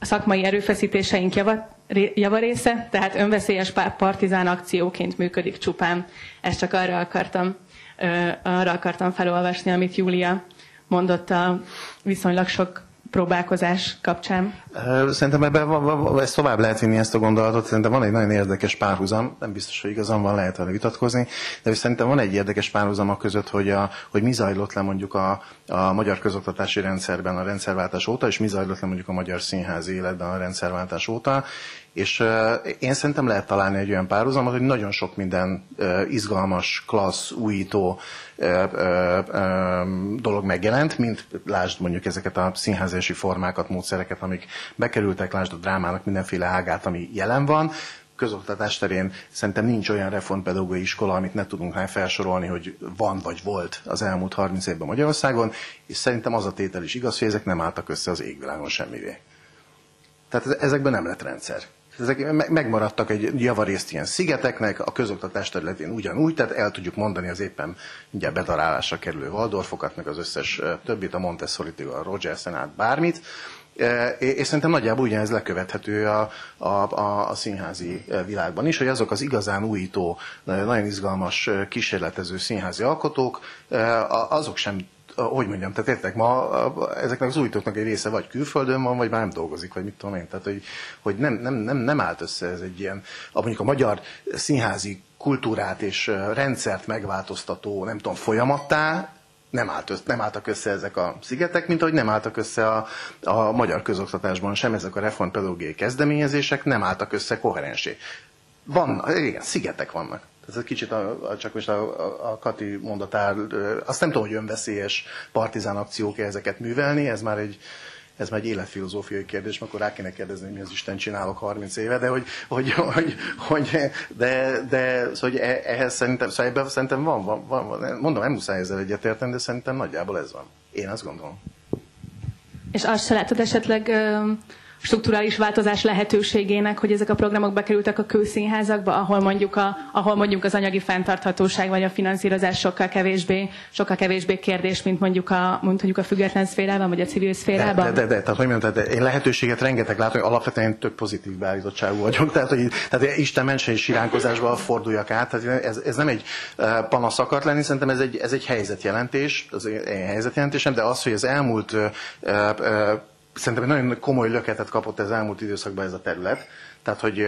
szakmai erőfeszítéseink java, javarésze, tehát önveszélyes partizán akcióként működik csupán. Ezt csak arra akartam, arra akartam felolvasni, amit Júlia mondott a viszonylag sok próbálkozás kapcsán? Szerintem ebben ezt tovább lehet vinni ezt a gondolatot. Szerintem van egy nagyon érdekes párhuzam, nem biztos, hogy igazam van, lehet vele vitatkozni, de szerintem van egy érdekes párhuzam a között, hogy, a, hogy mi zajlott le mondjuk a, a magyar közoktatási rendszerben a rendszerváltás óta, és mi zajlott le mondjuk a magyar színházi életben a rendszerváltás óta, és én szerintem lehet találni egy olyan párhuzamot, hogy nagyon sok minden izgalmas, klassz, újító dolog megjelent, mint lásd mondjuk ezeket a színházási formákat, módszereket, amik bekerültek, lásd a drámának mindenféle ágát, ami jelen van, közoktatás terén szerintem nincs olyan reformpedagógiai iskola, amit ne tudunk már felsorolni, hogy van vagy volt az elmúlt 30 évben Magyarországon, és szerintem az a tétel is igaz, hogy ezek nem álltak össze az égvilágon semmivé. Tehát ezekben nem lett rendszer ezek megmaradtak egy javarészt ilyen szigeteknek, a közoktatás területén ugyanúgy, tehát el tudjuk mondani az éppen ugye bedarálásra kerülő Waldorfokat, meg az összes többit, a montessori a Rogersen át bármit, és szerintem nagyjából ugyanez lekövethető a, a, a, a színházi világban is, hogy azok az igazán újító, nagyon izgalmas kísérletező színházi alkotók, azok sem hogy mondjam, tehát értek, ma ezeknek az újítóknak egy része vagy külföldön van, vagy már nem dolgozik, vagy mit tudom én. Tehát, hogy, hogy nem, nem, nem, nem állt össze ez egy ilyen, mondjuk a magyar színházi kultúrát és rendszert megváltoztató, nem tudom, folyamattá, nem, állt össze, nem álltak össze ezek a szigetek, mint ahogy nem álltak össze a, a magyar közoktatásban sem ezek a reformpedagógiai kezdeményezések, nem álltak össze koherensé. Van, igen, szigetek vannak. Ez egy kicsit a, a, csak most a, a, a Kati mondatár, azt nem tudom, hogy önveszélyes partizán akciók ezeket művelni, ez már egy, ez már egy életfilozófiai kérdés, akkor rá kéne kérdezni, hogy mi az Isten csinálok 30 éve, de hogy, hogy, hogy, hogy de, de szóval, hogy e, ehhez szerintem, szóval ebben szerintem van, van, van, mondom, nem muszáj ezzel egyetérteni, de szerintem nagyjából ez van. Én azt gondolom. És azt se látod esetleg strukturális változás lehetőségének, hogy ezek a programok bekerültek a kőszínházakba, ahol mondjuk, a, ahol mondjuk az anyagi fenntarthatóság vagy a finanszírozás sokkal kevésbé, sokkal kevésbé kérdés, mint mondjuk a, mondjuk a független szférában, vagy a civil szférában? De, de, de, de tehát hogy mondjam, tehát én lehetőséget rengeteg látom, hogy alapvetően tök pozitív beállítottságú vagyok, tehát hogy tehát Isten mentse és siránkozásba forduljak át, tehát ez, ez nem egy eh, panasz akart lenni, szerintem ez egy, ez egy helyzetjelentés, az egy helyzetjelentésem, de az, hogy az elmúlt uh, uh, szerintem egy nagyon komoly löketet kapott az elmúlt időszakban ez a terület. Tehát, hogy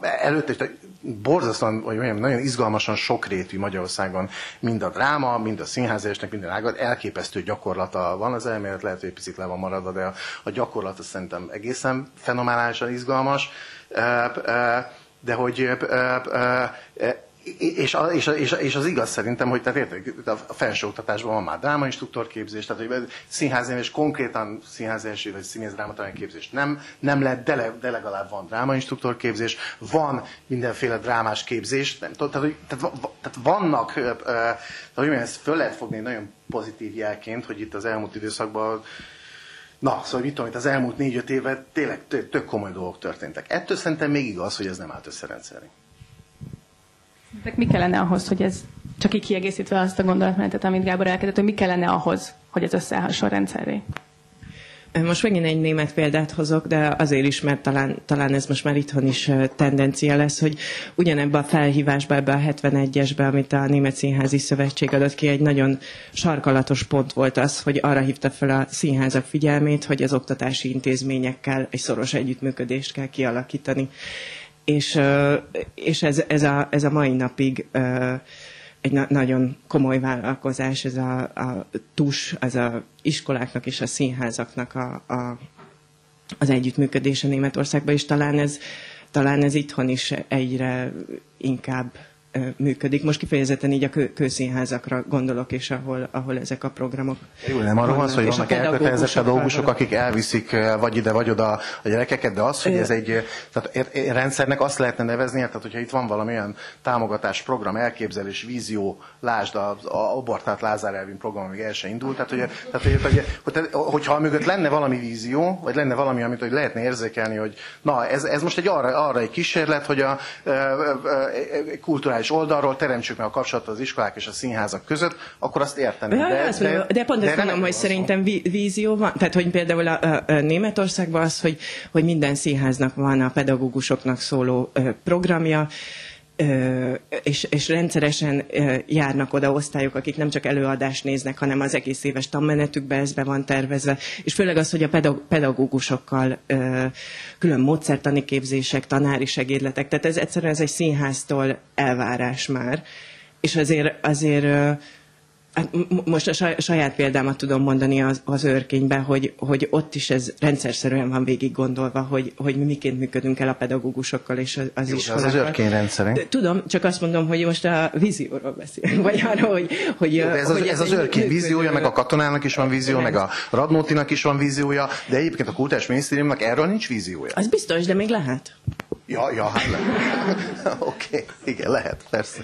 előtte borzasztóan, vagy olyan, nagyon izgalmasan sokrétű Magyarországon mind a dráma, mind a színházésnek, minden ágad, elképesztő gyakorlata van az elmélet, lehet, hogy picit le van maradva, de a, a gyakorlata szerintem egészen fenomenálisan izgalmas. De hogy és, a, és, a, és, az igaz szerintem, hogy tehát érted, a felsőoktatásban van már drámainstruktorképzés, tehát hogy színházi és konkrétan színházi vagy színész képzés nem, nem lett, de, le, de legalább van drámainstruktorképzés, van mindenféle drámás képzés, nem, tehát, hogy, tehát, tehát vannak, tehát, hogy ezt föl lehet fogni nagyon pozitív jelként, hogy itt az elmúlt időszakban Na, szóval mit tudom, itt az elmúlt négy-öt évben tényleg tök komoly dolgok történtek. Ettől szerintem még igaz, hogy ez nem állt összerendszerni. Mi kellene ahhoz, hogy ez, csak így kiegészítve azt a gondolatmenetet, amit Gábor elkezdett, hogy mi kellene ahhoz, hogy ez összeállhasson rendszerré? Most megint egy német példát hozok, de azért is, mert talán, talán ez most már itthon is tendencia lesz, hogy ugyanebben a felhívásban, ebbe a 71-esbe, amit a Német Színházi Szövetség adott ki, egy nagyon sarkalatos pont volt az, hogy arra hívta fel a színházak figyelmét, hogy az oktatási intézményekkel egy szoros együttműködést kell kialakítani és, és ez, ez, a, ez a mai napig egy na- nagyon komoly vállalkozás, ez a, a TUS, az a iskoláknak és a színházaknak a, a, az együttműködése Németországban, és talán ez, talán ez itthon is egyre inkább működik. Most kifejezetten így a kő, kőszínházakra gondolok, és ahol, ahol ezek a programok. Jó, nem arról van szó, hogy vannak elkötelezett pedagógusok, akik elviszik vagy ide, vagy oda a gyerekeket, de az, hogy ez egy tehát rendszernek azt lehetne nevezni, tehát hogyha itt van valamilyen támogatás program, elképzelés, vízió, lásd a, a Abortát Lázár Elvin program, amíg el se indult, tehát, hogy, tehát, hogy, hogy, hogyha mögött lenne valami vízió, vagy lenne valami, amit hogy lehetne érzékelni, hogy na, ez, ez most egy arra, arra egy kísérlet, hogy a, a, a, a kulturális kulturális oldalról teremtsük meg a kapcsolatot az iskolák és a színházak között, akkor azt érteném. De, de, de, de pont ezt mondom, hogy szerintem vízió van. Tehát, hogy például a, a, a Németországban az, hogy, hogy minden színháznak van a pedagógusoknak szóló ö, programja, és, és rendszeresen járnak oda osztályok, akik nem csak előadást néznek, hanem az egész éves tanmenetükbe ez be van tervezve, és főleg az, hogy a pedagógusokkal külön módszertani képzések, tanári segédletek, tehát ez egyszerűen ez egy színháztól elvárás már. És azért, azért Hát most a saját példámat tudom mondani az, az őrkényben, hogy, hogy ott is ez rendszerszerűen van végig gondolva, hogy, hogy mi miként működünk el a pedagógusokkal és az, az iskolákkal. Ez az őrkény rendszer. Tudom, csak azt mondom, hogy most a vízióról beszélünk, vagy arról, hogy... hogy, Jó, ez, hogy az, ez az őrkény víziója, meg a katonának is van vízió, meg a Radnótinak is van víziója, de egyébként a kultúrás minisztériumnak erről nincs víziója. Az biztos, de még lehet. Ja, ja, hát *laughs* Oké, okay. igen, lehet, persze.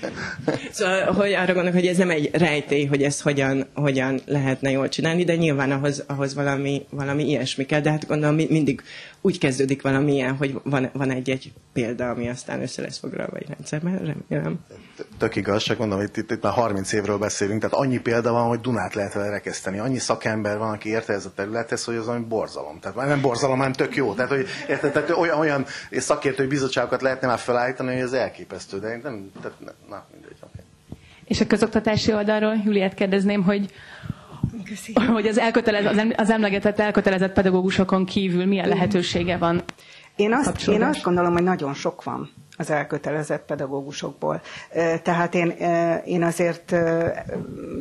Szóval, hogy arra gondolok, hogy ez nem egy rejtély, hogy ezt hogyan, hogyan lehetne jól csinálni, de nyilván ahhoz, ahhoz valami, valami ilyesmi kell, de hát gondolom mindig úgy kezdődik valamilyen, hogy van, van egy-egy példa, ami aztán össze lesz foglalva egy rendszerben, remélem. Tök igaz, csak mondom, hogy itt, itt már 30 évről beszélünk, tehát annyi példa van, hogy Dunát lehet vele rekeszteni. Annyi szakember van, aki érte ez a területhez, hogy az ami borzalom. Tehát nem borzalom, hanem tök jó. Tehát, hogy, érte, tehát olyan, olyan szakértői bizottságokat lehetne már felállítani, hogy ez elképesztő, de nem, tehát, na, mindegy. Okay. És a közoktatási oldalról, Juliát kérdezném, hogy Köszi. *laughs* hogy az, elkötelezett, az emlegetett elkötelezett pedagógusokon kívül milyen lehetősége van? Én azt, én azt gondolom, hogy nagyon sok van az elkötelezett pedagógusokból. Tehát én, én azért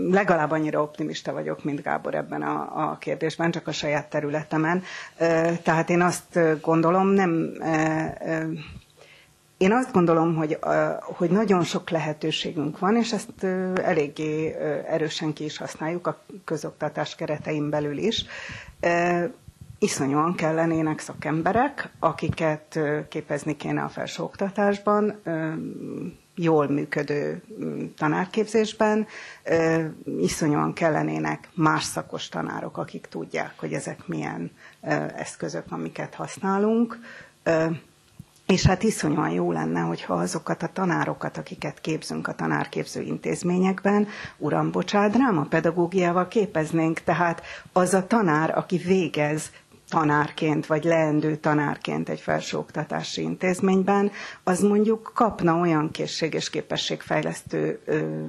legalább annyira optimista vagyok, mint Gábor ebben a, a kérdésben, csak a saját területemen. Tehát én azt gondolom, nem én azt gondolom, hogy, hogy nagyon sok lehetőségünk van, és ezt eléggé erősen ki is használjuk a közoktatás keretein belül is. Iszonyúan kellenének szakemberek, akiket képezni kéne a felsőoktatásban, jól működő tanárképzésben, iszonyúan kellenének más szakos tanárok, akik tudják, hogy ezek milyen eszközök, amiket használunk és hát iszonyúan jó lenne, hogyha azokat a tanárokat, akiket képzünk a tanárképző intézményekben, uram, bocsánat, drámapedagógiával képeznénk, tehát az a tanár, aki végez tanárként, vagy leendő tanárként egy felsőoktatási intézményben, az mondjuk kapna olyan készség és képességfejlesztő ö,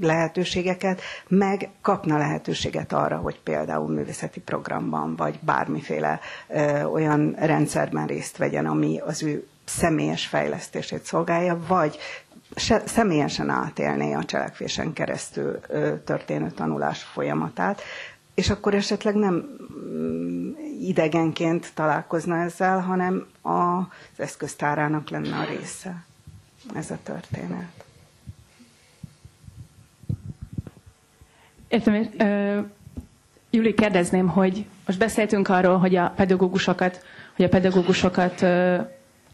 lehetőségeket, meg kapna lehetőséget arra, hogy például művészeti programban, vagy bármiféle ö, olyan rendszerben részt vegyen, ami az ő személyes fejlesztését szolgálja, vagy se, személyesen átélné a cselekvésen keresztül ö, történő tanulás folyamatát, és akkor esetleg nem mm, idegenként találkozna ezzel, hanem az eszköztárának lenne a része ez a történet. Értem, ö, Juli, kérdezném, hogy most beszéltünk arról, hogy a pedagógusokat, hogy a pedagógusokat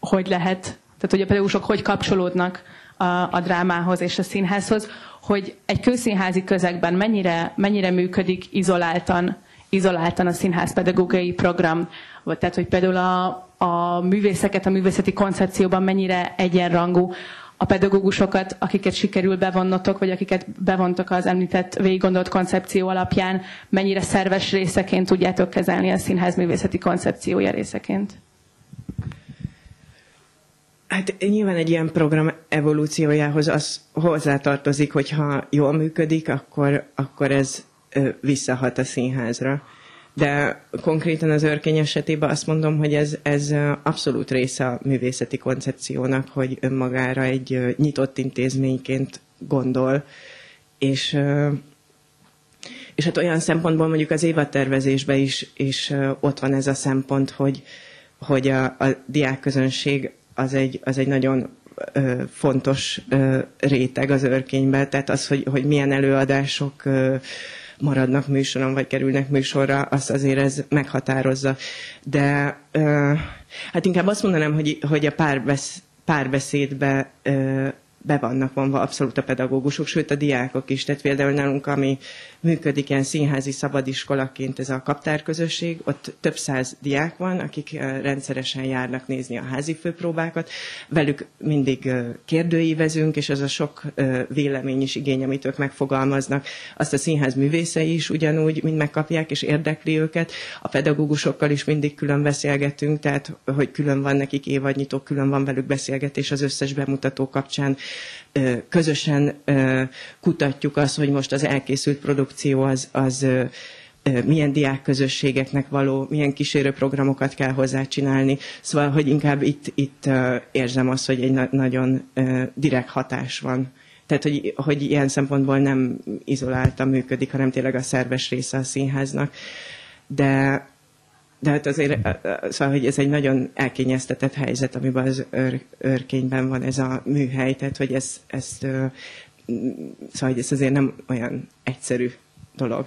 hogy lehet, tehát hogy a pedagógusok hogy kapcsolódnak a, a drámához és a színházhoz, hogy egy közszínházi közegben mennyire, mennyire működik izoláltan, izoláltan a színház pedagógiai program, vagy tehát, hogy például a, a művészeket, a művészeti koncepcióban mennyire egyenrangú a pedagógusokat, akiket sikerül bevonnotok, vagy akiket bevontok az említett végiggondolt koncepció alapján, mennyire szerves részeként tudjátok kezelni a színház művészeti koncepciója részeként? Hát nyilván egy ilyen program evolúciójához az hozzátartozik, hogyha jól működik, akkor, akkor ez visszahat a színházra. De konkrétan az örkény esetében azt mondom, hogy ez, ez abszolút része a művészeti koncepciónak, hogy önmagára egy nyitott intézményként gondol, és és hát olyan szempontból mondjuk az évadtervezésben is, is ott van ez a szempont, hogy, hogy a, a diákközönség az egy, az egy nagyon ö, fontos ö, réteg az örkényben, tehát az, hogy, hogy milyen előadások ö, maradnak műsoron, vagy kerülnek műsorra, azt azért ez meghatározza. De ö, hát inkább azt mondanám, hogy, hogy a párbesz, párbeszédbe ö, be vannak vonva abszolút a pedagógusok, sőt a diákok is. Tehát például nálunk, ami működik ilyen színházi szabadiskolaként, ez a kaptárközösség, ott több száz diák van, akik rendszeresen járnak nézni a házi főpróbákat. Velük mindig kérdőívezünk, és az a sok vélemény is igény, amit ők megfogalmaznak, azt a színház művészei is ugyanúgy mind megkapják, és érdekli őket. A pedagógusokkal is mindig külön beszélgetünk, tehát hogy külön van nekik évadnyitó, külön van velük beszélgetés az összes bemutató kapcsán közösen kutatjuk azt, hogy most az elkészült produkció az, az milyen diákközösségeknek való, milyen kísérőprogramokat kell hozzá csinálni. Szóval, hogy inkább itt, itt érzem azt, hogy egy na- nagyon direkt hatás van. Tehát, hogy, hogy ilyen szempontból nem izoláltan működik, hanem tényleg a szerves része a színháznak. De de hát azért, szóval, hogy ez egy nagyon elkényeztetett helyzet, amiben az őr, őrkényben van ez a műhely, tehát hogy ez, ezt, szóval, hogy ez azért nem olyan egyszerű dolog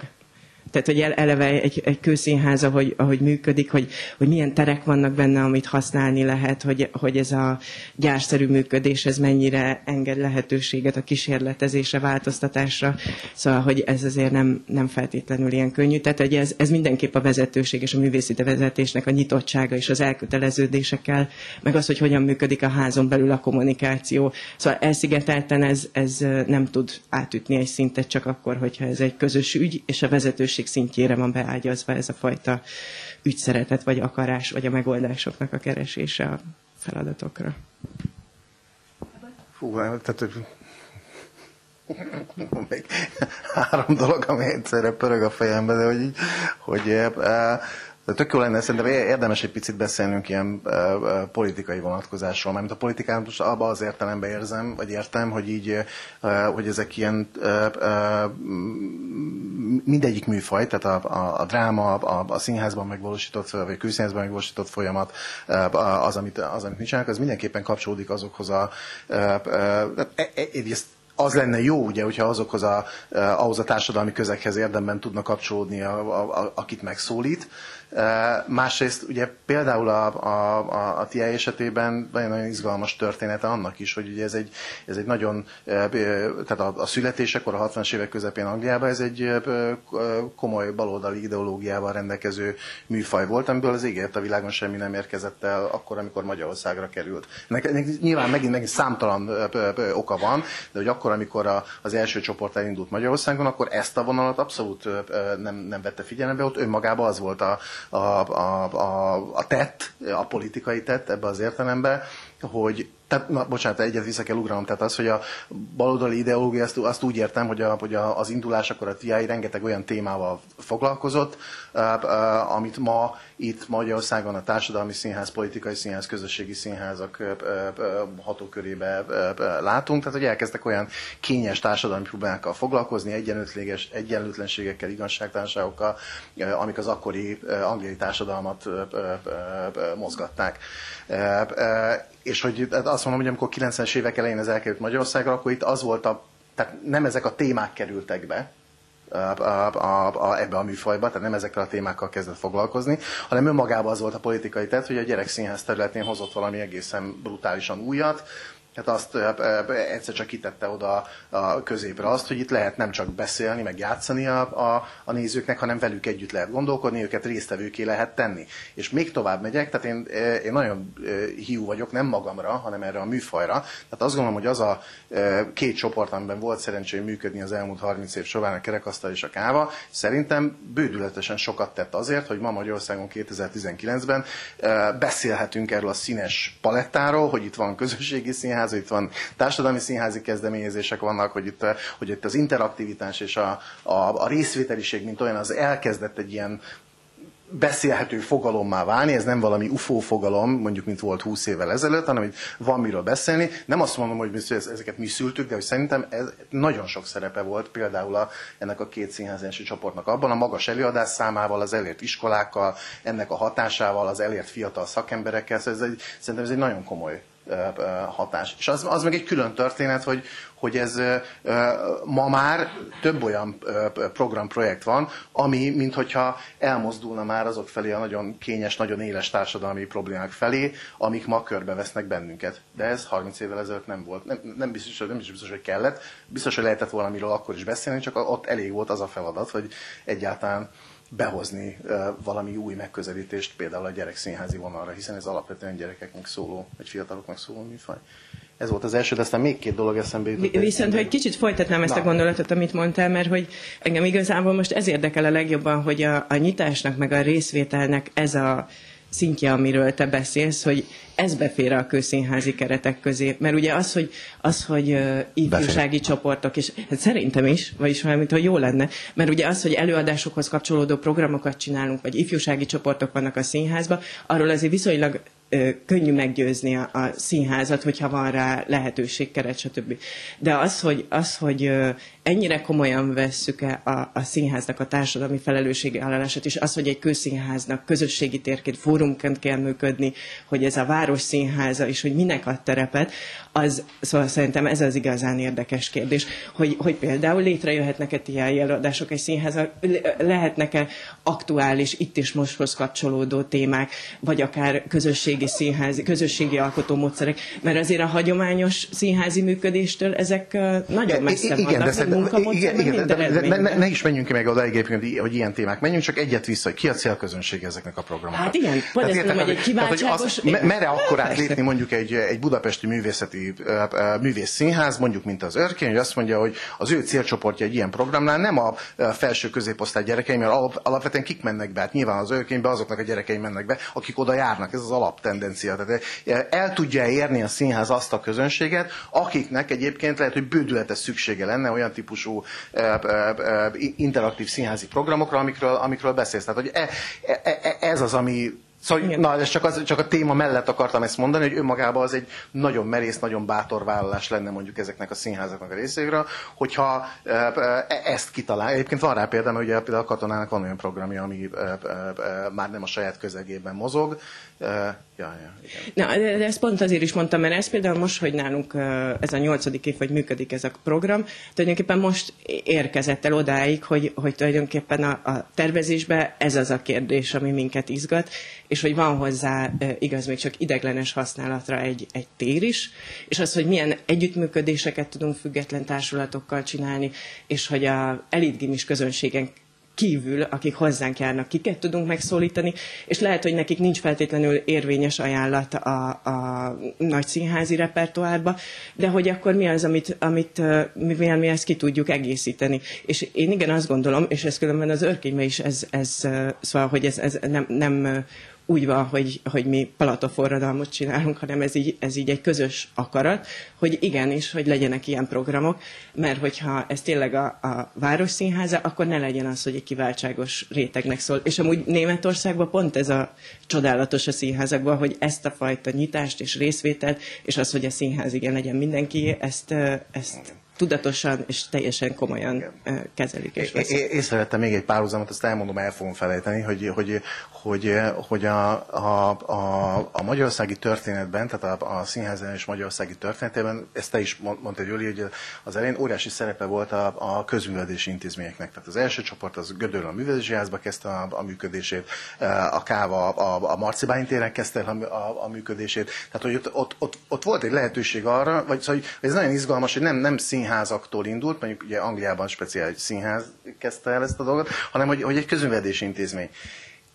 tehát hogy eleve egy, egy kőszínház, ahogy, ahogy működik, hogy, hogy milyen terek vannak benne, amit használni lehet, hogy, hogy ez a gyárszerű működés, ez mennyire enged lehetőséget a kísérletezésre, változtatásra. Szóval, hogy ez azért nem, nem feltétlenül ilyen könnyű. Tehát hogy ez, ez mindenképp a vezetőség és a művészeti vezetésnek a nyitottsága és az elköteleződésekkel, meg az, hogy hogyan működik a házon belül a kommunikáció. Szóval elszigetelten ez, ez nem tud átütni egy szintet csak akkor, hogyha ez egy közös ügy, és a vezetőség minőség szintjére van beágyazva ez a fajta ügyszeretet, vagy akarás, vagy a megoldásoknak a keresése a feladatokra. Fú, hát, tehát még három dolog, ami egyszerre pörög a fejembe, de hogy, hogy eh, de tök jó lenne, szerintem érdemes egy picit beszélnünk ilyen uh, uh, politikai vonatkozásról, mert a politikát most abban az értelemben érzem, vagy értem, hogy így, uh, hogy ezek ilyen mindegyik műfaj, tehát a, a, a dráma, a, a színházban megvalósított, vagy külszínházban megvalósított folyamat, az, amit, az, amit mi csinálunk, az mindenképpen kapcsolódik azokhoz a, egyrészt az lenne jó, ugye, hogyha azokhoz a, ahhoz a társadalmi közekhez érdemben tudna kapcsolódni, a, a, a, akit megszólít, Másrészt ugye például a, a, a, a TI esetében nagyon izgalmas története annak is, hogy ugye ez egy, ez egy nagyon, tehát a, a születésekor a 60-as évek közepén Angliában ez egy komoly baloldali ideológiával rendelkező műfaj volt, amiből az égért a világon semmi nem érkezett el akkor, amikor Magyarországra került. Ennek, ennek nyilván megint, megint számtalan oka van, de hogy akkor, amikor a, az első csoport elindult Magyarországon, akkor ezt a vonalat abszolút nem, nem vette figyelembe, ott önmagában az volt a, a, a, a, a tett, a politikai tett ebbe az értelemben, hogy tehát, na, bocsánat, egyet vissza kell ugranom, tehát az, hogy a baloldali ideológia, azt, azt úgy értem, hogy, a, hogy a, az indulás akkor a TI rengeteg olyan témával foglalkozott, amit ma itt Magyarországon a társadalmi színház, politikai színház, közösségi színházak hatókörébe látunk, tehát hogy elkezdtek olyan kényes társadalmi problémákkal foglalkozni, egyenlőtlenségekkel, igazságtalanságokkal, amik az akkori angliai társadalmat mozgatták. És hogy azt mondom, hogy amikor 90-es évek elején ez elkerült Magyarországra, akkor itt az volt a, tehát nem ezek a témák kerültek be, a, a, a, ebbe a műfajba, tehát nem ezekkel a témákkal kezdett foglalkozni, hanem önmagában az volt a politikai tett, hogy a gyerekszínház területén hozott valami egészen brutálisan újat, Hát azt egyszer csak kitette oda a középre azt, hogy itt lehet nem csak beszélni, meg játszani a, a, a nézőknek, hanem velük együtt lehet gondolkodni, őket résztvevőké lehet tenni. És még tovább megyek, tehát én, én nagyon hiú vagyok, nem magamra, hanem erre a műfajra. Tehát azt gondolom, hogy az a két csoport, amiben volt szerencsém működni az elmúlt 30 év során, a kerekasztal és a káva, szerintem bődületesen sokat tett azért, hogy ma Magyarországon 2019-ben beszélhetünk erről a színes palettáról, hogy itt van közösségi színház, színház, itt van. Társadalmi színházi kezdeményezések vannak, hogy itt, hogy itt az interaktivitás és a, a, a részvételiség, mint olyan, az elkezdett egy ilyen beszélhető fogalommá válni, ez nem valami UFO fogalom, mondjuk, mint volt 20 évvel ezelőtt, hanem hogy van miről beszélni. Nem azt mondom, hogy ezeket mi szültük, de hogy szerintem ez nagyon sok szerepe volt például a, ennek a két színházási csoportnak abban, a magas előadás számával, az elért iskolákkal, ennek a hatásával, az elért fiatal szakemberekkel, szóval ez egy, szerintem ez egy nagyon komoly hatás. És az, az meg egy külön történet, hogy, hogy ez ma már több olyan programprojekt van, ami, minthogyha elmozdulna már azok felé a nagyon kényes, nagyon éles társadalmi problémák felé, amik ma körbevesznek bennünket. De ez 30 évvel ezelőtt nem volt. Nem, nem, biztos, nem is biztos, hogy kellett. Biztos, hogy lehetett valamiről akkor is beszélni, csak ott elég volt az a feladat, hogy egyáltalán behozni valami új megközelítést például a gyerekszínházi vonalra, hiszen ez alapvetően gyerekeknek szóló, vagy fiataloknak szóló műfaj. Ez volt az első, de aztán még két dolog eszembe jutott. Viszont, hogy kicsit folytatnám ezt Na. a gondolatot, amit mondtál, mert hogy engem igazából most ez érdekel a legjobban, hogy a, a nyitásnak, meg a részvételnek ez a szintje, amiről te beszélsz, hogy ez befér a közszínházi keretek közé. Mert ugye az, hogy, az, hogy uh, ifjúsági Befér. csoportok, és hát szerintem is, vagyis valamint, hogy jó lenne, mert ugye az, hogy előadásokhoz kapcsolódó programokat csinálunk, vagy ifjúsági csoportok vannak a színházban, arról azért viszonylag könnyű meggyőzni a, a színházat, hogyha van rá lehetőség, keret, stb. De az, hogy, az, hogy ennyire komolyan vesszük -e a, a színháznak a társadalmi felelősségi állását, és az, hogy egy közszínháznak közösségi térként, fórumként kell működni, hogy ez a város színháza, és hogy minek ad terepet, az, szóval szerintem ez az igazán érdekes kérdés, hogy, hogy például létrejöhetnek-e TI előadások egy színháza, lehetnek-e aktuális, itt is mosthoz kapcsolódó témák, vagy akár közösségi színházi, közösségi alkotó módszerek, mert azért a hagyományos színházi működéstől ezek nagyon messze igen, vannak. Igen, igen, de, de, de ne, ne, is menjünk ki meg oda egyébként, hogy ilyen témák. Menjünk csak egyet vissza, hogy ki a célközönség ezeknek a programoknak. Hát igen, pont ezt mondom, hogy egy kiváltságos... Mere akkor átlépni mondjuk egy, egy budapesti művészeti művész színház, mondjuk mint az Örkény, hogy azt mondja, hogy az ő célcsoportja egy ilyen programnál nem a felső középosztály gyerekei, mert alap, alapvetően kik mennek be? Hát nyilván az Örkénybe azoknak a gyerekei mennek be, akik oda járnak. Ez az alaptendencia. Tehát el tudja érni a színház azt a közönséget, akiknek egyébként lehet, hogy bődületes szüksége lenne olyan típusú típusú interaktív színházi programokra, amikről, amikről beszélsz. Tehát, hogy e, e, e, ez az, ami Szóval, Igen. na, ez csak, az, csak a téma mellett akartam ezt mondani, hogy önmagában az egy nagyon merész, nagyon bátor vállalás lenne mondjuk ezeknek a színházaknak a részéről, hogyha e, ezt kitalál. Egyébként van rá példa, mert ugye például a katonának van olyan programja, ami már nem a saját közegében mozog, Ja, ja, igen. Na, de ezt pont azért is mondtam, mert ez például most, hogy nálunk ez a nyolcadik év, hogy működik ez a program, tulajdonképpen most érkezett el odáig, hogy, hogy tulajdonképpen a, a tervezésbe ez az a kérdés, ami minket izgat, és hogy van hozzá igaz még csak ideglenes használatra egy, egy tér is, és az, hogy milyen együttműködéseket tudunk független társulatokkal csinálni, és hogy a elitgimis közönségen kívül, akik hozzánk járnak, kiket tudunk megszólítani, és lehet, hogy nekik nincs feltétlenül érvényes ajánlat a, a nagy színházi repertoárba, de hogy akkor mi az, amit, amit mivel mi ezt ki tudjuk egészíteni. És én igen azt gondolom, és ez különben az örkényben is ez, ez szóval, hogy ez, ez nem, nem úgy van, hogy, hogy mi palataforradalmat csinálunk, hanem ez így, ez így egy közös akarat, hogy igenis, hogy legyenek ilyen programok, mert hogyha ez tényleg a, a város színháza, akkor ne legyen az, hogy egy kiváltságos rétegnek szól. És amúgy Németországban pont ez a csodálatos a színházakban, hogy ezt a fajta nyitást és részvételt, és az, hogy a színház igen legyen mindenki, ezt, ezt tudatosan és teljesen komolyan Igen. kezelik és veszik. Észrevettem még egy párhuzamot, azt elmondom, el fogom felejteni, hogy, hogy, hogy, hogy a, a, a, a magyarországi történetben, tehát a, a színház és magyarországi történetében, ezt te is mondtad, Gyuri, hogy az elején óriási szerepe volt a, a közművelési intézményeknek. Tehát az első csoport az Gödöllön a művelési házba kezdte a, a működését, a Káva a, a Marcibány téren kezdte el a, a, a működését. Tehát, hogy ott, ott, ott, ott, volt egy lehetőség arra, vagy szóval, hogy ez nagyon izgalmas, hogy nem, nem szín színházaktól indult, mondjuk ugye Angliában speciális színház kezdte el ezt a dolgot, hanem hogy, hogy egy közönvedési intézmény.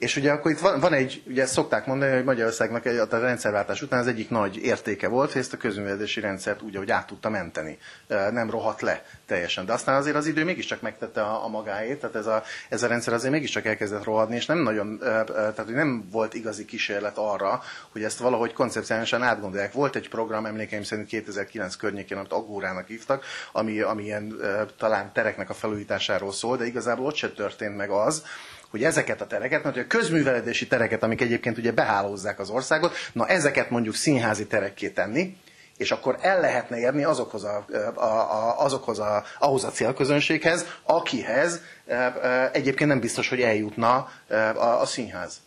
És ugye akkor itt van, van egy, ugye szokták mondani, hogy Magyarországnak egy, a rendszerváltás után az egyik nagy értéke volt, hogy ezt a közművelési rendszert úgy, hogy át tudta menteni. Nem rohadt le teljesen. De aztán azért az idő mégiscsak megtette a, a magáét, tehát ez a, ez a rendszer azért mégiscsak elkezdett rohadni, és nem nagyon, tehát nem volt igazi kísérlet arra, hogy ezt valahogy koncepcionálisan átgondolják. Volt egy program, emlékeim szerint 2009 környékén, amit Agórának hívtak, ami, ami ilyen talán tereknek a felújításáról szól, de igazából ott se történt meg az, hogy ezeket a tereket, mert a közműveledési tereket, amik egyébként ugye behálózzák az országot, na ezeket mondjuk színházi terekké tenni, és akkor el lehetne érni azokhoz a, a, a, azokhoz a, ahhoz a célközönséghez, akihez e, e, egyébként nem biztos, hogy eljutna e, a, a színház.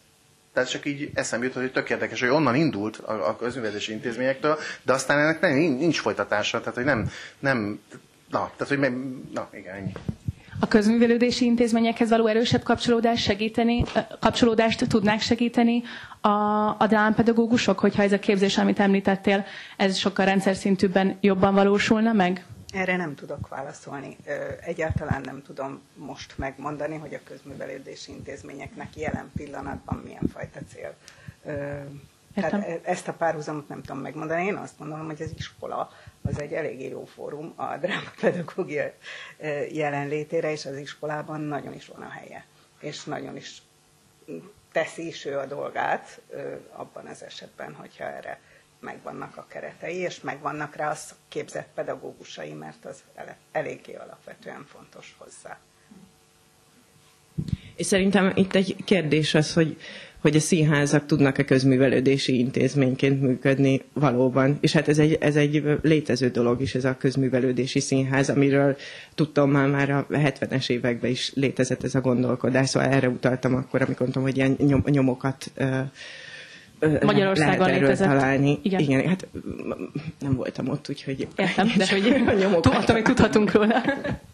Tehát csak így eszembe jutott, hogy tök érdekes, hogy onnan indult a, a közművelési intézményektől, de aztán ennek nem, nincs folytatása, tehát hogy nem, nem na, tehát hogy na, igen, ennyi a közművelődési intézményekhez való erősebb kapcsolódást segíteni, kapcsolódást tudnák segíteni a, a drámpedagógusok, hogyha ez a képzés, amit említettél, ez sokkal rendszer szintűbben jobban valósulna meg? Erre nem tudok válaszolni. Egyáltalán nem tudom most megmondani, hogy a közművelődési intézményeknek jelen pillanatban milyen fajta cél. Tehát e, ezt a párhuzamot nem tudom megmondani. Én azt mondom, hogy az iskola az egy eléggé jó fórum a drámapedagógia jelenlétére, és az iskolában nagyon is van a helye. És nagyon is teszi is ő a dolgát abban az esetben, hogyha erre megvannak a keretei, és megvannak rá a képzett pedagógusai, mert az eléggé alapvetően fontos hozzá. És szerintem itt egy kérdés az, hogy hogy a színházak tudnak-e közművelődési intézményként működni valóban. És hát ez egy, ez egy létező dolog is, ez a közművelődési színház, amiről tudtam már, már a 70-es években is létezett ez a gondolkodás, szóval erre utaltam akkor, amikor mondtam, hogy ilyen nyom, nyomokat Magyarországon lehet létezett. találni. Igen. Igen, hát nem voltam ott, úgyhogy... Értem, de *laughs* hogy nyomokat. Attól, tudhatunk róla. *laughs*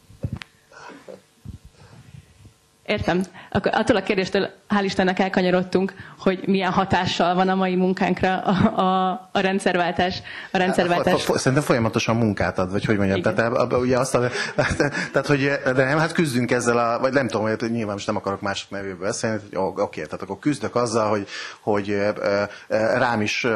Értem. Akkor attól a kérdéstől hál' Istennek elkanyarodtunk, hogy milyen hatással van a mai munkánkra a, a, a rendszerváltás. A rendszerváltás. Szerintem folyamatosan munkát ad, vagy hogy mondjam. Igen. Tehát, ugye azt a, *laughs* tehát, hogy de nem, hát küzdünk ezzel, a, vagy nem tudom, hogy nyilván most nem akarok mások nevéből beszélni, hogy oké, okay, tehát akkor küzdök azzal, hogy, hogy rám is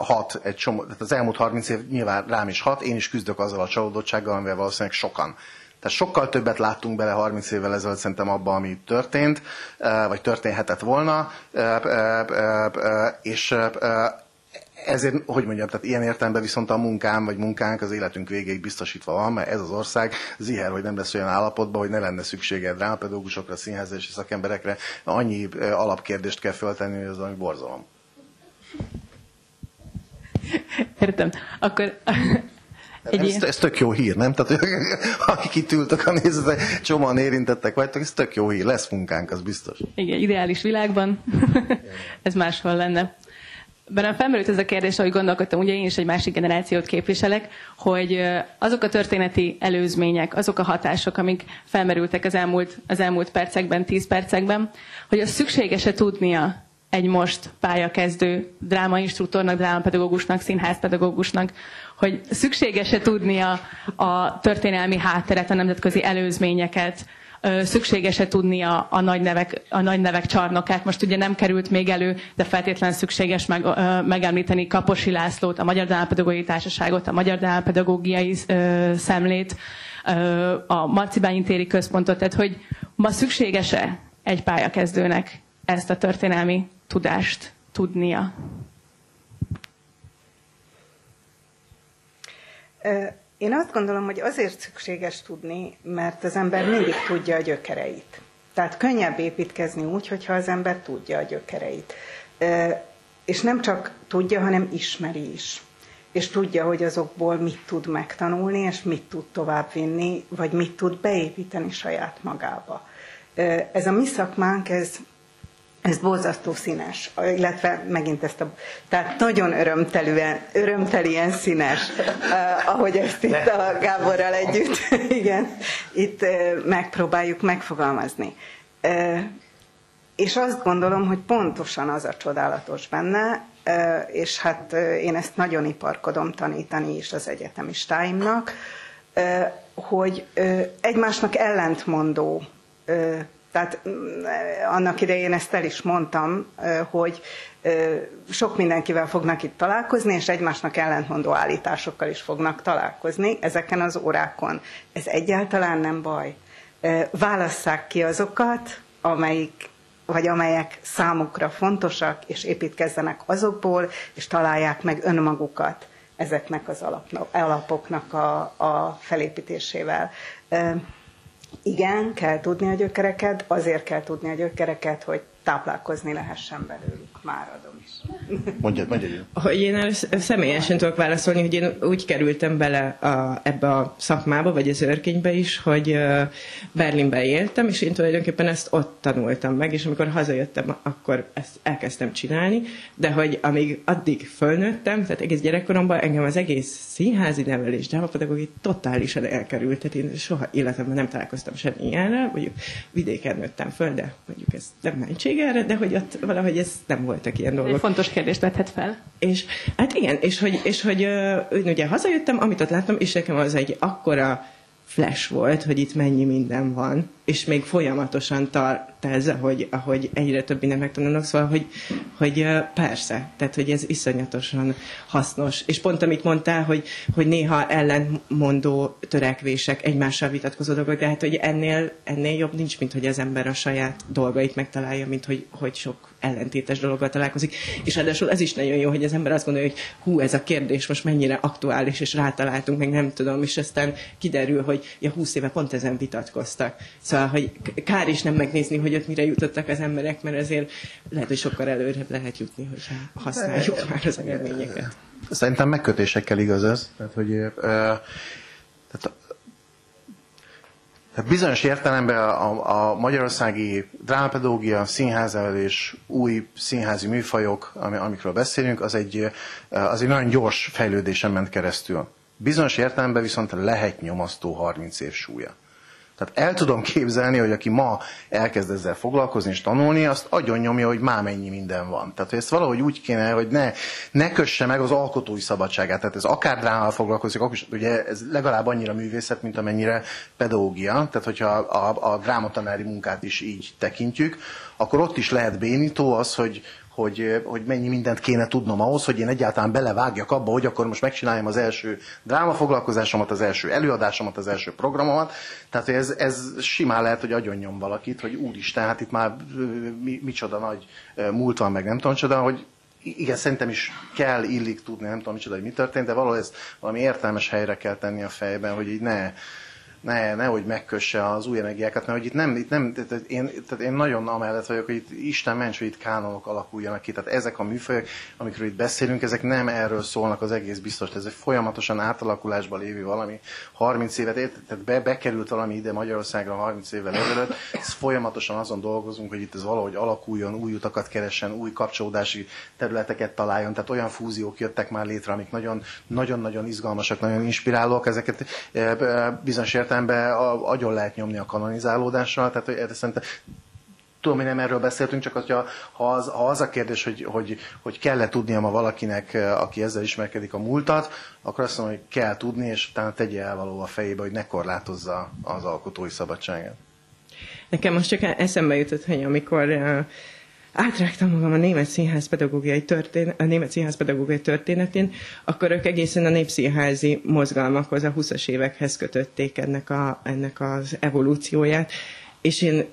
hat egy csomó, tehát az elmúlt 30 év nyilván rám is hat, én is küzdök azzal a csalódottsággal, amivel valószínűleg sokan tehát sokkal többet láttunk bele 30 évvel ezelőtt szerintem abba, ami történt, eh, vagy történhetett volna, eh, eh, és ezért, hogy mondjam, tehát ilyen értelemben viszont a munkám, vagy munkánk az életünk végéig biztosítva van, mert ez az ország ziher, hogy nem lesz olyan állapotban, hogy ne lenne szüksége drámapedagógusokra, színházesi szakemberekre, annyi alapkérdést kell föltenni, hogy az ami borzalom. Értem. Akkor egy ez, ez tök jó hír, nem? Tehát *laughs* akik itt ültök a nézőt, csomóan érintettek vagytok, ez tök jó hír, lesz munkánk, az biztos. Igen, ideális világban *laughs* ez máshol lenne. Bennem felmerült ez a kérdés, ahogy gondolkodtam, ugye én is egy másik generációt képviselek, hogy azok a történeti előzmények, azok a hatások, amik felmerültek az elmúlt, az elmúlt percekben, tíz percekben, hogy az szükséges-e tudnia egy most pályakezdő drámainstruktornak, drámapedagógusnak, színházpedagógusnak, hogy szükséges-e tudnia a történelmi hátteret, a nemzetközi előzményeket, szükséges-e tudnia a nagy, nevek, a nagy nevek csarnokát. Most ugye nem került még elő, de feltétlenül szükséges meg, megemlíteni Kaposi Lászlót, a Magyar Drámapedagógiai Társaságot, a Magyar Drámapedagógiai Szemlét, a Marcibányi téri központot, tehát hogy ma szükséges-e egy pályakezdőnek ezt a történelmi tudást tudnia? Én azt gondolom, hogy azért szükséges tudni, mert az ember mindig tudja a gyökereit. Tehát könnyebb építkezni úgy, hogyha az ember tudja a gyökereit. És nem csak tudja, hanem ismeri is. És tudja, hogy azokból mit tud megtanulni, és mit tud továbbvinni, vagy mit tud beépíteni saját magába. Ez a mi szakmánk, ez ez borzasztó színes, illetve megint ezt a... Tehát nagyon örömtelűen, örömtelien színes, uh, ahogy ezt itt a Gáborral együtt, *laughs* igen, itt uh, megpróbáljuk megfogalmazni. Uh, és azt gondolom, hogy pontosan az a csodálatos benne, és hát én ezt nagyon iparkodom tanítani is az egyetemistáimnak, uh, hogy egymásnak ellentmondó tehát mm, annak idején ezt el is mondtam, hogy sok mindenkivel fognak itt találkozni, és egymásnak ellentmondó állításokkal is fognak találkozni ezeken az órákon. Ez egyáltalán nem baj. Válasszák ki azokat, amelyik vagy amelyek számukra fontosak, és építkezzenek azokból, és találják meg önmagukat ezeknek az alapoknak a, a felépítésével. Igen, kell tudni a gyökereket, azért kell tudni a gyökereket, hogy táplálkozni lehessen belőlük, már adom is. Mondjad, mondjad. Hogy én személyesen tudok válaszolni, hogy én úgy kerültem bele a, ebbe a szakmába, vagy az örkénybe is, hogy Berlinbe éltem, és én tulajdonképpen ezt ott tanultam meg, és amikor hazajöttem, akkor ezt elkezdtem csinálni, de hogy amíg addig fölnőttem, tehát egész gyerekkoromban engem az egész színházi nevelés, drámapedagógia totálisan elkerült, tehát én soha életemben nem találkoztam semmi ilyenre, mondjuk vidéken nőttem föl, de mondjuk ez nem mentség erre, de hogy ott valahogy ez nem voltak ilyen dolgok. Egy fontos kérdést vethet fel. És hát igen, és hogy, és hogy én ugye hazajöttem, amit ott láttam, és nekem az egy akkora flash volt, hogy itt mennyi minden van, és még folyamatosan tart ez, hogy, ahogy egyre több mindent megtanulnak, szóval, hogy, hogy persze, tehát, hogy ez iszonyatosan hasznos. És pont amit mondtál, hogy, hogy néha ellentmondó törekvések, egymással vitatkozó dolgok, de hát, hogy ennél, ennél jobb nincs, mint hogy az ember a saját dolgait megtalálja, mint hogy, hogy sok ellentétes dologgal találkozik. És ráadásul ez is nagyon jó, hogy az ember azt gondolja, hogy hú, ez a kérdés most mennyire aktuális, és rátaláltunk, meg nem tudom, és aztán kiderül, hogy ja, húsz éve pont ezen vitatkoztak. Szóval, hogy kár is nem megnézni, hogy ott mire jutottak az emberek, mert azért lehet, hogy sokkal előrébb lehet jutni, hogyha használjuk már az eredményeket. Szerintem megkötésekkel igaz ez. Tehát, hogy, ö, tehát tehát bizonyos értelemben a, a magyarországi drámapedagógia, színházelés, új színházi műfajok, amikről beszélünk, az egy, az egy nagyon gyors fejlődésen ment keresztül. Bizonyos értelemben viszont lehet nyomasztó 30 év súlya. Tehát el tudom képzelni, hogy aki ma elkezd ezzel foglalkozni és tanulni, azt agyon nyomja, hogy már mennyi minden van. Tehát hogy ezt valahogy úgy kéne, hogy ne, ne kösse meg az alkotói szabadságát. Tehát ez akár drámával foglalkozik, akkor is, ugye ez legalább annyira művészet, mint amennyire pedagógia. Tehát hogyha a, a, drámatanári munkát is így tekintjük, akkor ott is lehet bénító az, hogy, hogy, hogy mennyi mindent kéne tudnom ahhoz, hogy én egyáltalán belevágjak abba, hogy akkor most megcsináljam az első drámafoglalkozásomat, az első előadásomat, az első programomat. Tehát ez, ez simán lehet, hogy agyonnyom valakit, hogy úristen, hát itt már mi, micsoda nagy múlt van, meg nem tudom, csoda, hogy igen, szerintem is kell, illik tudni, nem tudom micsoda, hogy mi történt, de valahogy ezt valami értelmes helyre kell tenni a fejben, hogy így ne, ne, nehogy megkösse az új energiákat, mert hogy itt nem, itt nem tehát én, tehát én nagyon amellett vagyok, hogy itt Isten ments, hogy itt kánonok alakuljanak ki. Tehát ezek a műfajok, amikről itt beszélünk, ezek nem erről szólnak az egész biztos. Ez egy folyamatosan átalakulásba lévő valami. 30 évet, tehát be, bekerült valami ide Magyarországra 30 évvel ezelőtt, ez folyamatosan azon dolgozunk, hogy itt ez valahogy alakuljon, új utakat keressen, új kapcsolódási területeket találjon. Tehát olyan fúziók jöttek már létre, amik nagyon, nagyon-nagyon izgalmasak, nagyon inspirálóak. Ezeket eh, eh, bizonyos értelemben agyon lehet nyomni a kanonizálódással, tehát hogy szerintem tudom, hogy nem erről beszéltünk, csak hogyha, ha, az, ha az a kérdés, hogy, hogy, hogy kell-e tudnia ma valakinek, aki ezzel ismerkedik a múltat, akkor azt mondom, hogy kell tudni, és utána tegye elvaló a fejébe, hogy ne korlátozza az alkotói szabadságát. Nekem most csak eszembe jutott, hogy amikor uh, átrágtam magam a német színház pedagógiai, történ- a német színház pedagógiai történetén, akkor ők egészen a népszínházi mozgalmakhoz, a 20-as évekhez kötötték ennek, a, ennek az evolúcióját, és én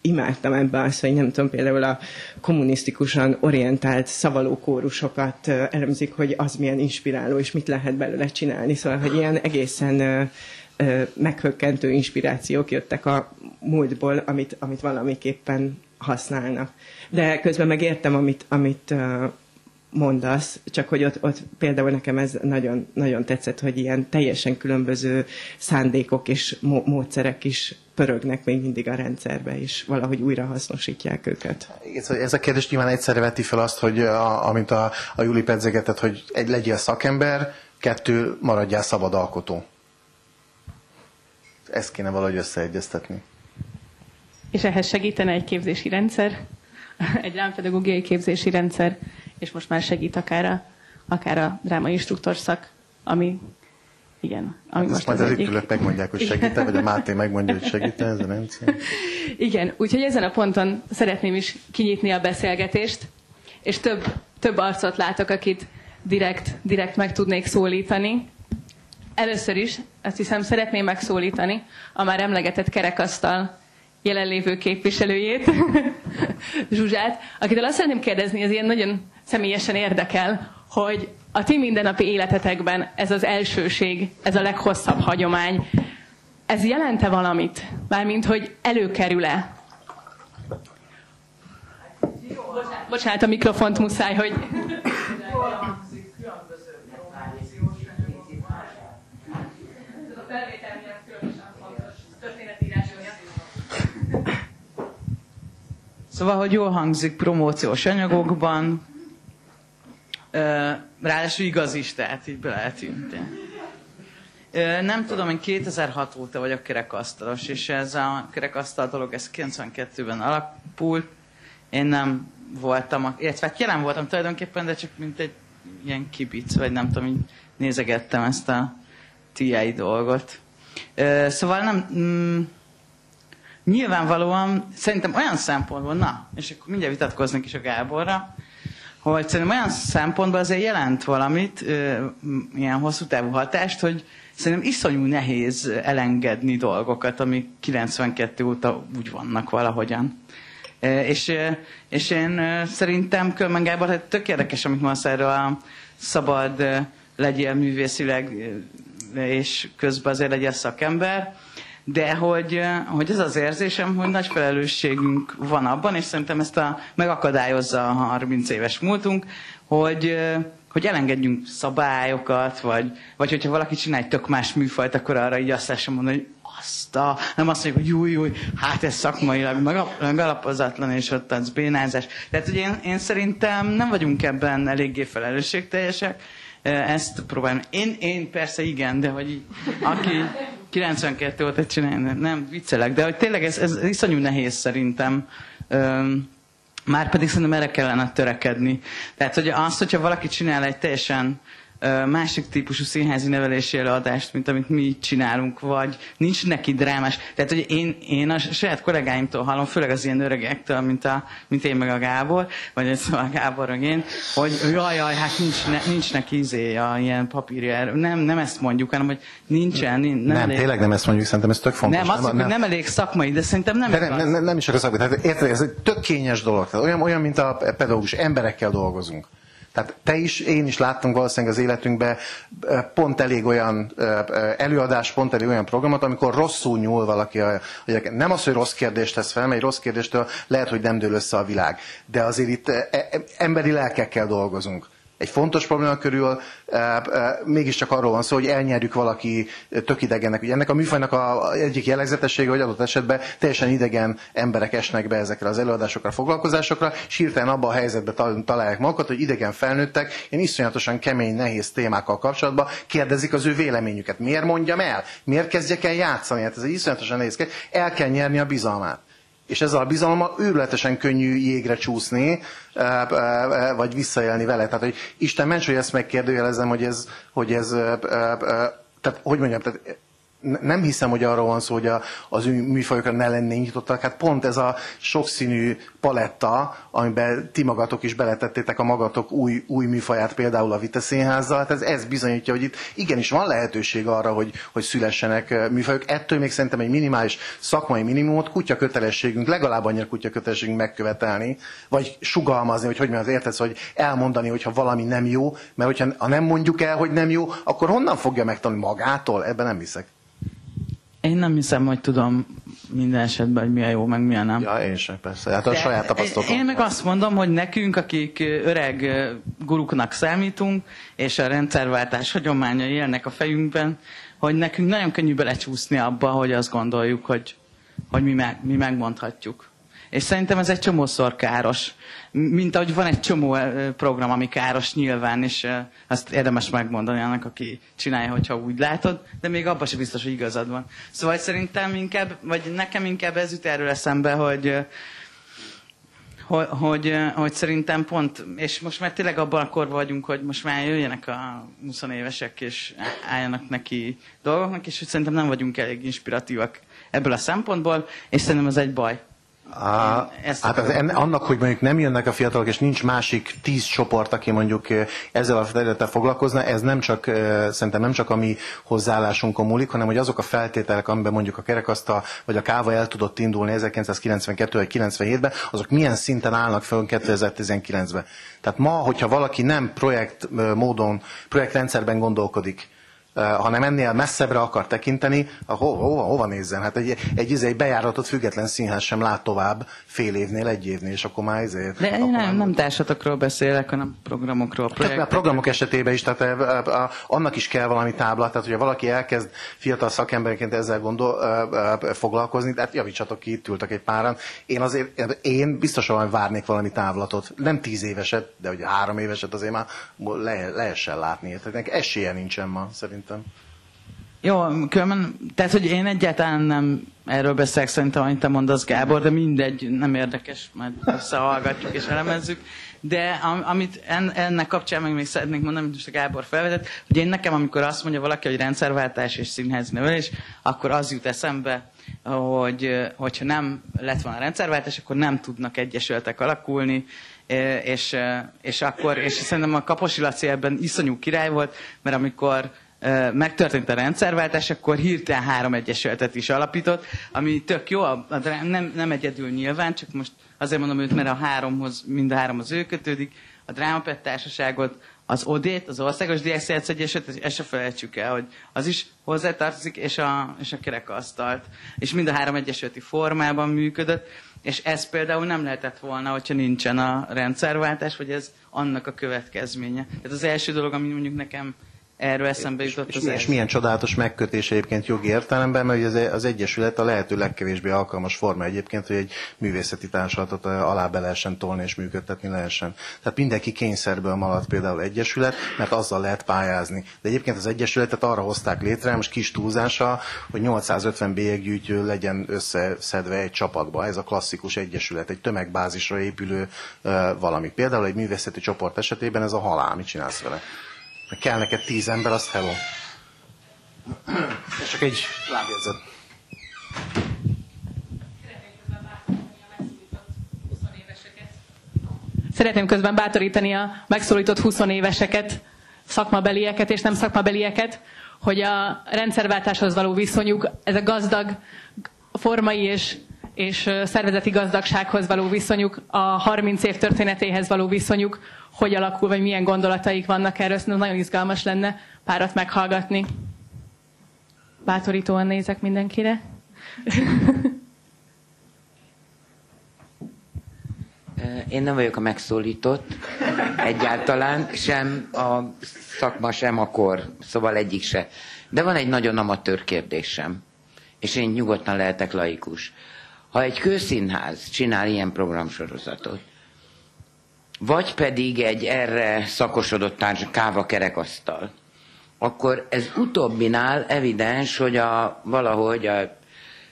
imádtam ebbe azt, hogy nem tudom, például a kommunisztikusan orientált szavaló kórusokat elemzik, hogy az milyen inspiráló, és mit lehet belőle csinálni. Szóval, hogy ilyen egészen meghökkentő inspirációk jöttek a múltból, amit, amit valamiképpen használnak. De közben megértem, amit, amit mondasz, csak hogy ott, ott például nekem ez nagyon, nagyon tetszett, hogy ilyen teljesen különböző szándékok és módszerek is pörögnek még mindig a rendszerbe, és valahogy újra hasznosítják őket. Szóval ez a kérdés nyilván egyszerre veti fel azt, hogy a, amint a, a Juli pedzegetett, hogy egy legyél szakember, kettő maradjál szabad alkotó. Ezt kéne valahogy összeegyeztetni. És ehhez segítene egy képzési rendszer, *laughs* egy rámpedagógiai képzési rendszer, és most már segít akár a, akár a drámai instruktor szak, ami igen. Ami hát most majd az egyik. megmondják, hogy segít vagy a Máté megmondja, hogy segít ez a rendszer. *laughs* Igen, úgyhogy ezen a ponton szeretném is kinyitni a beszélgetést, és több, több arcot látok, akit direkt, direkt meg tudnék szólítani. Először is azt hiszem szeretném megszólítani a már emlegetett kerekasztal jelenlévő képviselőjét, *laughs* Zsuzsát, akitől azt szeretném kérdezni, ez ilyen nagyon személyesen érdekel, hogy a ti mindennapi életetekben ez az elsőség, ez a leghosszabb hagyomány, ez jelente valamit? Mármint, hogy előkerül-e? Bocsánat, a mikrofont muszáj, hogy... *coughs* *coughs* Szóval, hogy jól hangzik promóciós anyagokban, ráadásul igaz is, tehát így be lehet Nem tudom, én 2006 óta vagyok kerekasztalos, és ez a kerekasztal dolog, ez 92-ben alapult. Én nem voltam, illetve hát jelen voltam tulajdonképpen, de csak mint egy ilyen kibic, vagy nem tudom, így nézegettem ezt a TI dolgot. Szóval nem, mm, nyilvánvalóan szerintem olyan szempontból, na, és akkor mindjárt vitatkoznak is a Gáborra, hogy szerintem olyan szempontból azért jelent valamit, ilyen hosszú távú hatást, hogy szerintem iszonyú nehéz elengedni dolgokat, amik 92 óta úgy vannak valahogyan. És, és én szerintem Kölmen Gábor, hát tök érdekes, amit mondasz erről a szabad legyél művészileg, és közben azért legyél szakember de hogy, hogy ez az érzésem, hogy nagy felelősségünk van abban, és szerintem ezt a, megakadályozza a 30 éves múltunk, hogy, hogy elengedjünk szabályokat, vagy, vagy hogyha valaki csinál egy tök más műfajt, akkor arra így azt lehessen mondani, hogy azt a, nem azt mondjuk, hogy júj, júj, hát ez szakmailag megalapozatlan, és ott az bénázás. Tehát, hogy én, én szerintem nem vagyunk ebben eléggé felelősségteljesek, ezt próbálom. Én, én persze igen, de hogy aki 92 óta csinálni, nem viccelek, de hogy tényleg ez, ez iszonyú nehéz szerintem. Már pedig szerintem erre kellene törekedni. Tehát, hogy az, hogyha valaki csinál egy teljesen másik típusú színházi nevelési előadást, mint amit mi csinálunk, vagy nincs neki drámás. Tehát, hogy én, én a saját kollégáimtól hallom, főleg az ilyen öregektől, mint, a, mint én meg a Gábor, vagy ez a Gábor meg én, hogy jaj, jaj, hát nincs, ne, nincs neki izé a ilyen papírja. Nem, nem ezt mondjuk, hanem, hogy nincsen. Nem, nem elég... tényleg nem ezt mondjuk, szerintem ez tök fontos. Nem, azt mondjuk, nem, nem elég szakmai, de szerintem nem de nem, nem, nem, is a szakmai. Tehát érted, ez egy tök kényes dolog. Tehát olyan, olyan, mint a pedagógus, emberekkel dolgozunk. Tehát te is, én is láttunk valószínűleg az életünkben pont elég olyan előadás, pont elég olyan programot, amikor rosszul nyúl valaki, hogy nem az, hogy rossz kérdést tesz fel, mert egy rossz kérdéstől lehet, hogy nem dől össze a világ. De azért itt e, emberi lelkekkel dolgozunk egy fontos probléma körül e, e, mégiscsak arról van szó, hogy elnyerjük valaki tök idegennek. Ugye ennek a műfajnak a egyik jellegzetessége, hogy adott esetben teljesen idegen emberek esnek be ezekre az előadásokra, foglalkozásokra, és hirtelen abban a helyzetben találják magukat, hogy idegen felnőttek, én iszonyatosan kemény, nehéz témákkal kapcsolatban kérdezik az ő véleményüket. Miért mondjam el? Miért kezdjek el játszani? Hát ez egy iszonyatosan nehéz. El kell nyerni a bizalmát és ezzel a bizalommal őrületesen könnyű jégre csúszni, vagy visszaélni vele. Tehát, hogy Isten ments, hogy ezt megkérdőjelezem, hogy ez, hogy ez tehát, hogy mondjam, tehát nem hiszem, hogy arról van szó, hogy a, az műfajokra ne lennénk nyitottak. Hát pont ez a sokszínű paletta, amiben ti magatok is beletettétek a magatok új, új műfaját, például a Vita Színházzal, hát ez, ez bizonyítja, hogy itt igenis van lehetőség arra, hogy, hogy szülessenek műfajok. Ettől még szerintem egy minimális szakmai minimumot kutya kötelességünk, legalább annyira kutya kötelességünk megkövetelni, vagy sugalmazni, hogy hogy mi az értesz, hogy elmondani, hogyha valami nem jó, mert hogyha ha nem mondjuk el, hogy nem jó, akkor honnan fogja megtanulni magától? Ebben nem hiszek. Én nem hiszem, hogy tudom minden esetben, hogy mi a jó, meg mi a nem. Ja, én sem, persze. Hát a De saját tapasztalatom. Én meg azt mondom, hogy nekünk, akik öreg guruknak számítunk, és a rendszerváltás hagyományai élnek a fejünkben, hogy nekünk nagyon könnyű belecsúszni abba, hogy azt gondoljuk, hogy, hogy mi, meg, mi megmondhatjuk. És szerintem ez egy csomószor káros. Mint ahogy van egy csomó program, ami káros nyilván, és azt érdemes megmondani annak, aki csinálja, hogyha úgy látod, de még abban sem biztos, hogy igazad van. Szóval szerintem inkább, vagy nekem inkább ez jut erről eszembe, hogy hogy, hogy, hogy szerintem pont, és most már tényleg abban a korban vagyunk, hogy most már jöjjenek a 20 évesek, és álljanak neki dolgoknak, és hogy szerintem nem vagyunk elég inspiratívak ebből a szempontból, és szerintem ez egy baj. A, hát az, en, annak, hogy mondjuk nem jönnek a fiatalok, és nincs másik tíz csoport, aki mondjuk ezzel a területtel foglalkozna, ez nem csak, szerintem nem csak a mi hozzáállásunkon múlik, hanem hogy azok a feltételek, amiben mondjuk a kerekasztal vagy a káva el tudott indulni 1992 vagy 97-ben, azok milyen szinten állnak fel 2019-ben. Tehát ma, hogyha valaki nem projekt módon, projektrendszerben gondolkodik, hanem ennél messzebbre akar tekinteni, hova, hova, hova nézzen? Hát egy, egy, egy, egy bejáratott független színház sem lát tovább fél évnél, egy évnél, és akkor már ezért... De én nem, nem társatokról beszélek, hanem programokról, projektekről. A programok esetében is, tehát a, a, a, annak is kell valami tábla, tehát hogyha valaki elkezd fiatal szakemberként ezzel gondol, foglalkozni, tehát javítsatok ki, itt ültek egy páran. Én azért, én biztosan várnék valami távlatot. Nem tíz éveset, de ugye három éveset azért már le, lehessen látni. Tehát esélye nincsen ma, szerintem szerintem. Jó, különben, tehát, hogy én egyáltalán nem erről beszélek szerintem, amit te mondasz, Gábor, de mindegy, nem érdekes, majd összehallgatjuk és elemezzük. De amit ennek kapcsán meg még szeretnék mondani, amit most a Gábor felvetett, hogy én nekem, amikor azt mondja valaki, hogy rendszerváltás és színházi nevelés, akkor az jut eszembe, hogy hogyha nem lett volna rendszerváltás, akkor nem tudnak egyesületek alakulni, és, és akkor, és szerintem a Kaposi Laci ebben iszonyú király volt, mert amikor megtörtént a rendszerváltás, akkor hirtelen három egyesületet is alapított, ami tök jó, nem, nem egyedül nyilván, csak most azért mondom őt, mert a háromhoz, mind a háromhoz ő kötődik, a Drámapet Társaságot, az OD-t, az Országos Diákszert Egyesület, ezt se felejtsük el, hogy az is hozzátartozik, és a, és a kerekasztalt. És mind a három egyesületi formában működött, és ez például nem lehetett volna, hogyha nincsen a rendszerváltás, vagy ez annak a következménye. Tehát az első dolog, ami mondjuk nekem Erről eszembe jutott és, az és, és milyen csodálatos megkötés egyébként jogi értelemben, mert az, az Egyesület a lehető legkevésbé alkalmas forma egyébként, hogy egy művészeti társulatot alá be lehessen tolni és működtetni lehessen. Tehát mindenki kényszerből maradt például Egyesület, mert azzal lehet pályázni. De egyébként az Egyesületet arra hozták létre, most kis túlzása, hogy 850 bélyeggyűjtő legyen összeszedve egy csapatba. Ez a klasszikus Egyesület, egy tömegbázisra épülő valami. Például egy művészeti csoport esetében ez a halál, mit csinálsz vele? Meg kell neked tíz ember, azt hello. Ez csak egy lábjegyzet. Szeretném közben bátorítani a megszólított 20 éveseket, szakmabelieket és nem szakmabelieket, hogy a rendszerváltáshoz való viszonyuk, ez a gazdag formai és, és szervezeti gazdagsághoz való viszonyuk, a 30 év történetéhez való viszonyuk, hogy alakul, vagy milyen gondolataik vannak erről, szerintem nagyon izgalmas lenne párat meghallgatni. Bátorítóan nézek mindenkire. *laughs* Én nem vagyok a megszólított egyáltalán, sem a szakma, sem a kor, szóval egyik se. De van egy nagyon amatőr kérdésem, és én nyugodtan lehetek laikus. Ha egy kőszínház csinál ilyen programsorozatot, vagy pedig egy erre szakosodott társ, káva kerekasztal, akkor ez utóbbinál evidens, hogy a, valahogy a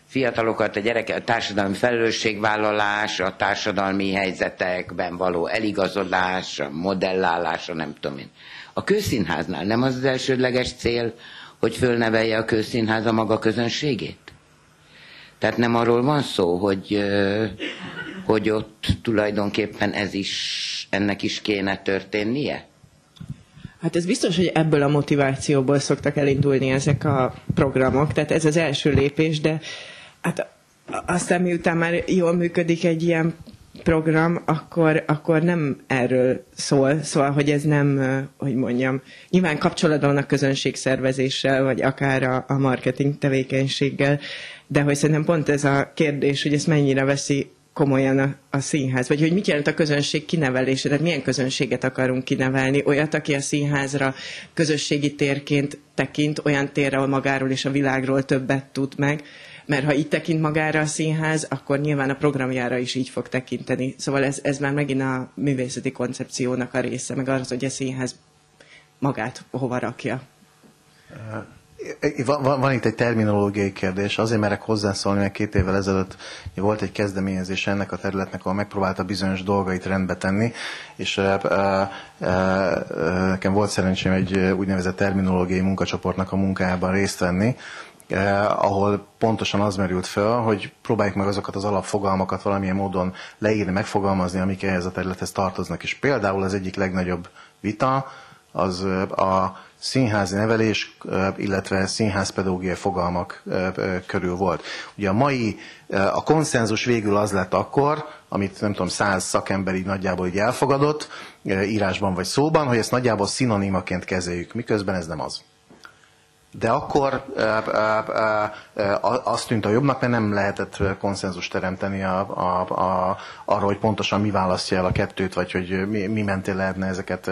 fiatalokat, a gyerek, a társadalmi felelősségvállalás, a társadalmi helyzetekben való eligazodás, a modellálása, nem tudom én. A közszínháznál nem az az elsődleges cél, hogy fölnevelje a közszínház a maga közönségét? Tehát nem arról van szó, hogy, hogy ott tulajdonképpen ez is, ennek is kéne történnie? Hát ez biztos, hogy ebből a motivációból szoktak elindulni ezek a programok, tehát ez az első lépés, de hát aztán miután már jól működik egy ilyen program, akkor, akkor nem erről szól. Szóval, hogy ez nem, hogy mondjam, nyilván kapcsolatban van a közönségszervezéssel, vagy akár a, a marketing tevékenységgel, de hogy szerintem pont ez a kérdés, hogy ezt mennyire veszi komolyan a, a színház, vagy hogy mit jelent a közönség kinevelése, tehát milyen közönséget akarunk kinevelni, olyat, aki a színházra közösségi térként tekint, olyan térre, ahol magáról és a világról többet tud meg, mert ha így tekint magára a színház, akkor nyilván a programjára is így fog tekinteni. Szóval ez, ez már megint a művészeti koncepciónak a része, meg az, hogy a színház magát hova rakja. Van, van, van itt egy terminológiai kérdés, azért merek hozzászólni, mert két évvel ezelőtt volt egy kezdeményezés ennek a területnek, ahol megpróbálta bizonyos dolgait rendbe tenni, és e, e, e, nekem volt szerencsém egy úgynevezett terminológiai munkacsoportnak a munkájában részt venni, eh, ahol pontosan az merült fel, hogy próbáljuk meg azokat az alapfogalmakat valamilyen módon leírni, megfogalmazni, amik ehhez a területhez tartoznak. És például az egyik legnagyobb vita az a színházi nevelés, illetve színházpedagógiai fogalmak körül volt. Ugye a mai, a konszenzus végül az lett akkor, amit nem tudom, száz szakember így nagyjából így elfogadott, írásban vagy szóban, hogy ezt nagyjából szinonimaként kezeljük, miközben ez nem az de akkor azt tűnt a jobbnak, mert nem lehetett konszenzus teremteni a, a, a, arra, hogy pontosan mi választja el a kettőt, vagy hogy mi, mi mentén lehetne ezeket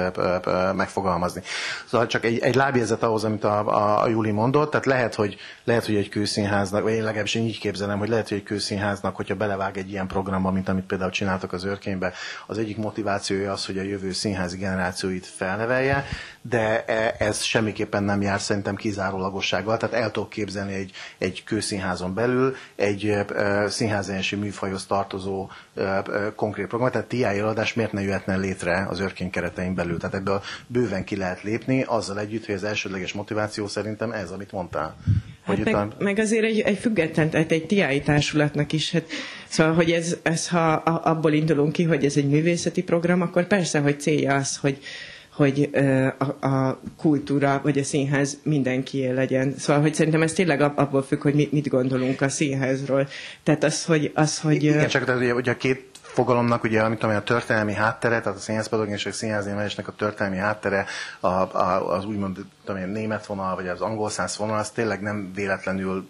megfogalmazni. Szóval csak egy, egy lábjegyzet ahhoz, amit a, a, a Júli mondott, tehát lehet, hogy, lehet, hogy egy kőszínháznak, vagy én legalábbis én így képzelem, hogy lehet, hogy egy kőszínháznak, hogyha belevág egy ilyen programba, mint amit például csináltak az őrkénybe, az egyik motivációja az, hogy a jövő színházi generációit felnevelje, de e, ez semmiképpen nem jár szerintem kizárólagossággal, tehát el tudok képzelni egy, egy kőszínházon belül egy színházensi műfajhoz tartozó konkrét programot, tehát TI eladás miért ne jöhetne létre az őrkény keretein belül. Tehát ebből bőven ki lehet lépni, azzal együtt, hogy az elsődleges motiváció szerintem ez, amit mondtál. Hát meg, a... meg azért egy, egy független, tehát egy TI társulatnak is, hát, szóval, hogy ez, ez ha abból indulunk ki, hogy ez egy művészeti program, akkor persze, hogy célja az, hogy, hogy a, a kultúra vagy a színház mindenkié legyen. Szóval, hogy szerintem ez tényleg abból függ, hogy mit, mit gondolunk a színházról. Tehát az, hogy... Az, hogy Igen, csak tehát, ugye, ugye a két fogalomnak, ugye, amit tudom, a történelmi háttere, tehát a színházpedagógia és a történelmi háttere, a, a, az úgymond tudom én, német vonal, vagy az angol száz vonal, az tényleg nem véletlenül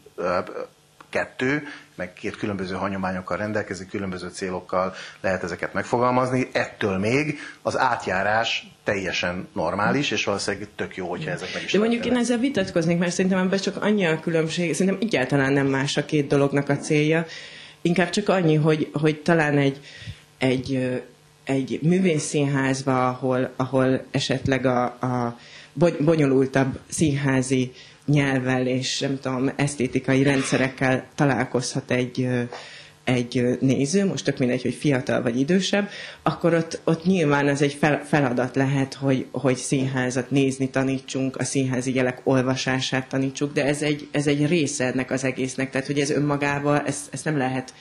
kettő, meg két különböző hagyományokkal rendelkezik, különböző célokkal lehet ezeket megfogalmazni. Ettől még az átjárás teljesen normális, és valószínűleg tök jó, hogyha ezek meg is. De mondjuk én ezzel vitatkoznék, mert szerintem ebben csak annyi a különbség, szerintem egyáltalán nem más a két dolognak a célja. Inkább csak annyi, hogy, hogy talán egy, egy, egy művészszínházba, ahol, ahol esetleg a, a bonyolultabb színházi nyelvvel és nem tudom, esztétikai rendszerekkel találkozhat egy, egy néző, most tök mindegy, hogy fiatal vagy idősebb, akkor ott, ott nyilván ez egy fel, feladat lehet, hogy, hogy színházat nézni tanítsunk, a színházi jelek olvasását tanítsuk, de ez egy, ez egy része ennek az egésznek, tehát hogy ez önmagával, ezt, ezt nem lehet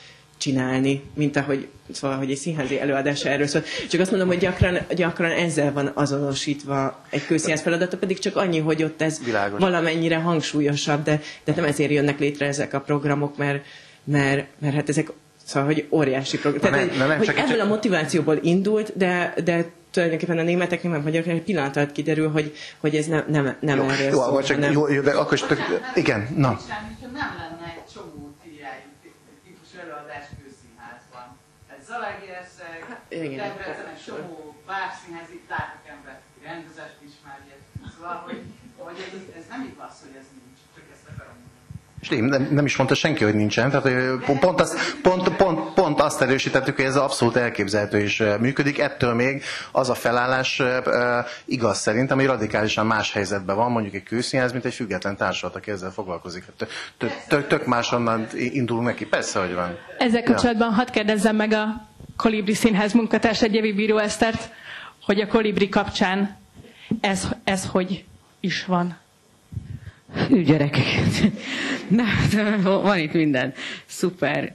csinálni, mint ahogy, szóval, hogy egy színházi előadás erről szól. Csak azt mondom, hogy gyakran, gyakran ezzel van azonosítva egy kőszínház feladata, pedig csak annyi, hogy ott ez Világos. valamennyire hangsúlyosabb, de, de nem ezért jönnek létre ezek a programok, mert, mert, mert hát ezek Szóval, hogy óriási program. Tehát, nem, nem, nem, hogy csak ebből csak... a motivációból indult, de, de tulajdonképpen a németeknek, nem magyarok, egy pillanat alatt kiderül, hogy, hogy ez nem, nem, nem jó, erről jó, szól. Csak, nem... jó, jó, de akkor is tök, igen, na. Nem lenne egy csomó típus előadás kőszínházban. Ez Zalaegerszeg, Debrecen, egy csomó bárszínház, itt látok embert, rendezést ismerje. Szóval, hogy, hogy ez, ez nem igaz, hogy ez nincs, csak ezt akarom és nem, nem is mondta senki, hogy nincsen. Tehát pont, azt, pont, pont, pont azt erősítettük, hogy ez abszolút elképzelhető és működik. Ettől még az a felállás igaz szerintem, hogy radikálisan más helyzetben van, mondjuk egy kőszínház, mint egy független társulat, aki ezzel foglalkozik. Tök, tök máshonnan indulunk neki. Persze, hogy van. Ezzel kapcsolatban ja. hadd kérdezzem meg a Kolibri Színház munkatárs, Jevi Bíró Esztert, hogy a Kolibri kapcsán ez, ez hogy is van? Hű gyerekek. *laughs* Na, van itt minden. Szuper.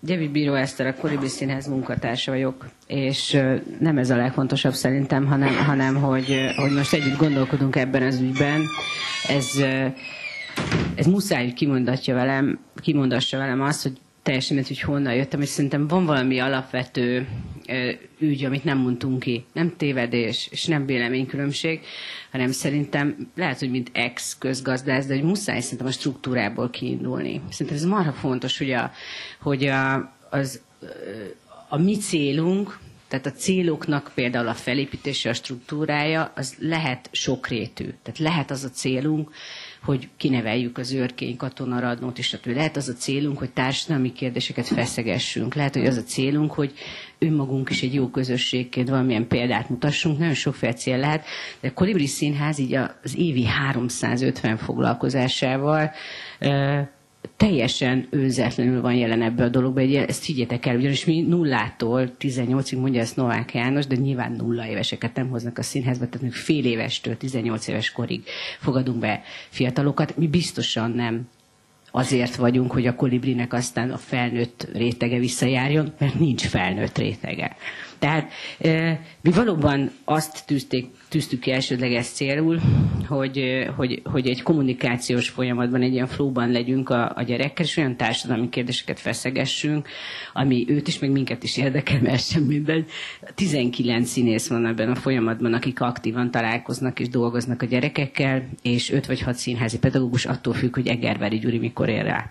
Gyevi Bíró Eszter, a Kolibri Színház munkatársa vagyok, és nem ez a legfontosabb szerintem, hanem, hanem hogy, hogy most együtt gondolkodunk ebben az ügyben. Ez, ez muszáj, hogy kimondatja velem, kimondassa velem azt, hogy teljesen mindegy, hogy honnan jöttem, és szerintem van valami alapvető ügy, amit nem mondtunk ki. Nem tévedés, és nem véleménykülönbség, hanem szerintem lehet, hogy mint ex-közgazdász, de hogy muszáj szerintem a struktúrából kiindulni. Szerintem ez marha fontos, hogy, a, hogy a, az, a mi célunk, tehát a céloknak például a felépítése, a struktúrája, az lehet sokrétű. Tehát lehet az a célunk, hogy kineveljük az őrkény katonaradnót, és stb. Lehet az a célunk, hogy társadalmi kérdéseket feszegessünk. Lehet, hogy az a célunk, hogy önmagunk is egy jó közösségként valamilyen példát mutassunk. Nagyon sokféle cél lehet, de a Kolibri Színház így az évi 350 foglalkozásával teljesen önzetlenül van jelen ebbe a dologba. Ezt higgyetek el, ugyanis mi nullától 18-ig mondja ezt Novák János, de nyilván nulla éveseket nem hoznak a színházba, tehát még fél évestől 18 éves korig fogadunk be fiatalokat. Mi biztosan nem azért vagyunk, hogy a kolibrinek aztán a felnőtt rétege visszajárjon, mert nincs felnőtt rétege. Tehát mi valóban azt tűzték tűztük ki elsődleges célul, hogy, hogy, hogy egy kommunikációs folyamatban, egy ilyen flóban legyünk a, a gyerekkel, és olyan társadalmi kérdéseket feszegessünk, ami őt is, meg minket is érdekel, mert sem mindegy. 19 színész van ebben a folyamatban, akik aktívan találkoznak és dolgoznak a gyerekekkel, és 5 vagy 6 színházi pedagógus attól függ, hogy Egerveri Gyuri mikor ér rá.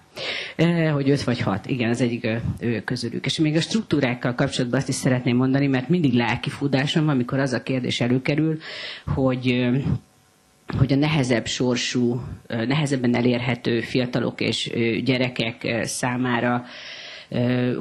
Hogy 5 vagy 6, igen, az egyik ő közülük. És még a struktúrákkal kapcsolatban azt is szeretném mondani, mert mindig lelki van, amikor az a kérdés előkerül, hogy hogy a nehezebb sorsú, nehezebben elérhető fiatalok és gyerekek számára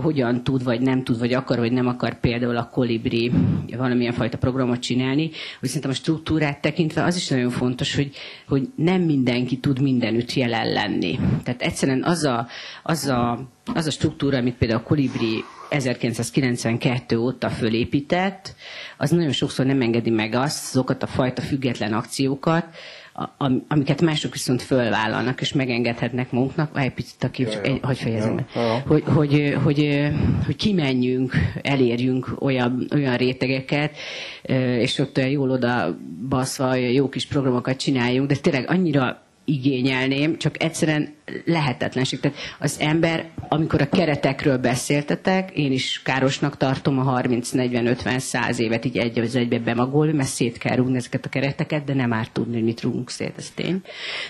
hogyan tud, vagy nem tud, vagy akar, vagy nem akar például a kolibri valamilyen fajta programot csinálni, hogy szerintem a struktúrát tekintve az is nagyon fontos, hogy, hogy nem mindenki tud mindenütt jelen lenni. Tehát egyszerűen az a, az a, az a struktúra, amit például a kolibri 1992 óta fölépített, az nagyon sokszor nem engedi meg azt, azokat a fajta független akciókat, amiket mások viszont fölvállalnak, és megengedhetnek magunknak, egy picit aki, ja, ja. hogy fejezem ja. Hogy, hogy, hogy, hogy kimenjünk, elérjünk olyan, olyan rétegeket, és ott olyan jól oda baszva, jó kis programokat csináljunk, de tényleg annyira igényelném, csak egyszerűen lehetetlenség. Tehát az ember, amikor a keretekről beszéltetek, én is károsnak tartom a 30, 40, 50, 100 évet így egy az egybe bemagolni, mert szét kell rúgni ezeket a kereteket, de nem árt tudni, hogy mit rúgunk szét, ez tény.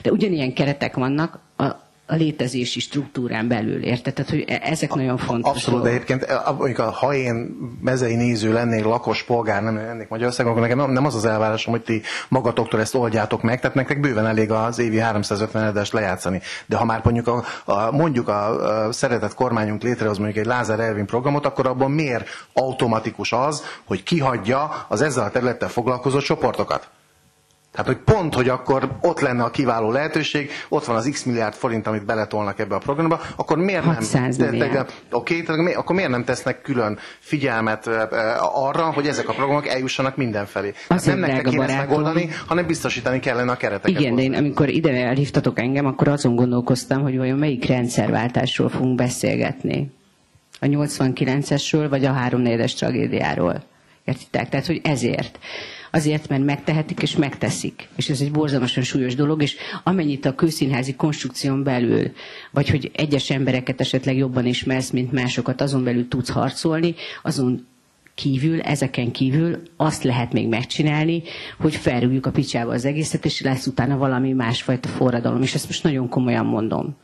De ugyanilyen keretek vannak, a, a létezési struktúrán belül, érted? Tehát, hogy e- ezek nagyon fontos. Abszolút, de egyébként mondjuk, ha én mezei néző lennék, lakos polgár, nem lennék Magyarországon, akkor nekem nem az az elvárásom, hogy ti magatoktól ezt oldjátok meg, tehát nektek bőven elég az évi 350 edest lejátszani. De ha már mondjuk a, a, mondjuk a, a szeretett kormányunk létrehoz mondjuk egy Lázár Elvin programot, akkor abban miért automatikus az, hogy kihagyja az ezzel a területtel foglalkozó csoportokat? Tehát, hogy pont, hogy akkor ott lenne a kiváló lehetőség, ott van az x milliárd forint, amit beletolnak ebbe a programba, akkor miért nem, de, oké, okay, akkor miért nem tesznek külön figyelmet arra, hogy ezek a programok eljussanak mindenfelé? Hát nem nektek kéne ezt megoldani, hanem biztosítani kellene a kereteket. Igen, de én amikor ide elhívtatok engem, akkor azon gondolkoztam, hogy vajon melyik rendszerváltásról fogunk beszélgetni. A 89-esről, vagy a 3 es tragédiáról. Értitek? Tehát, hogy ezért azért, mert megtehetik és megteszik. És ez egy borzalmasan súlyos dolog, és amennyit a kőszínházi konstrukción belül, vagy hogy egyes embereket esetleg jobban ismersz, mint másokat, azon belül tudsz harcolni, azon kívül, ezeken kívül azt lehet még megcsinálni, hogy felrúgjuk a picsába az egészet, és lesz utána valami másfajta forradalom, és ezt most nagyon komolyan mondom.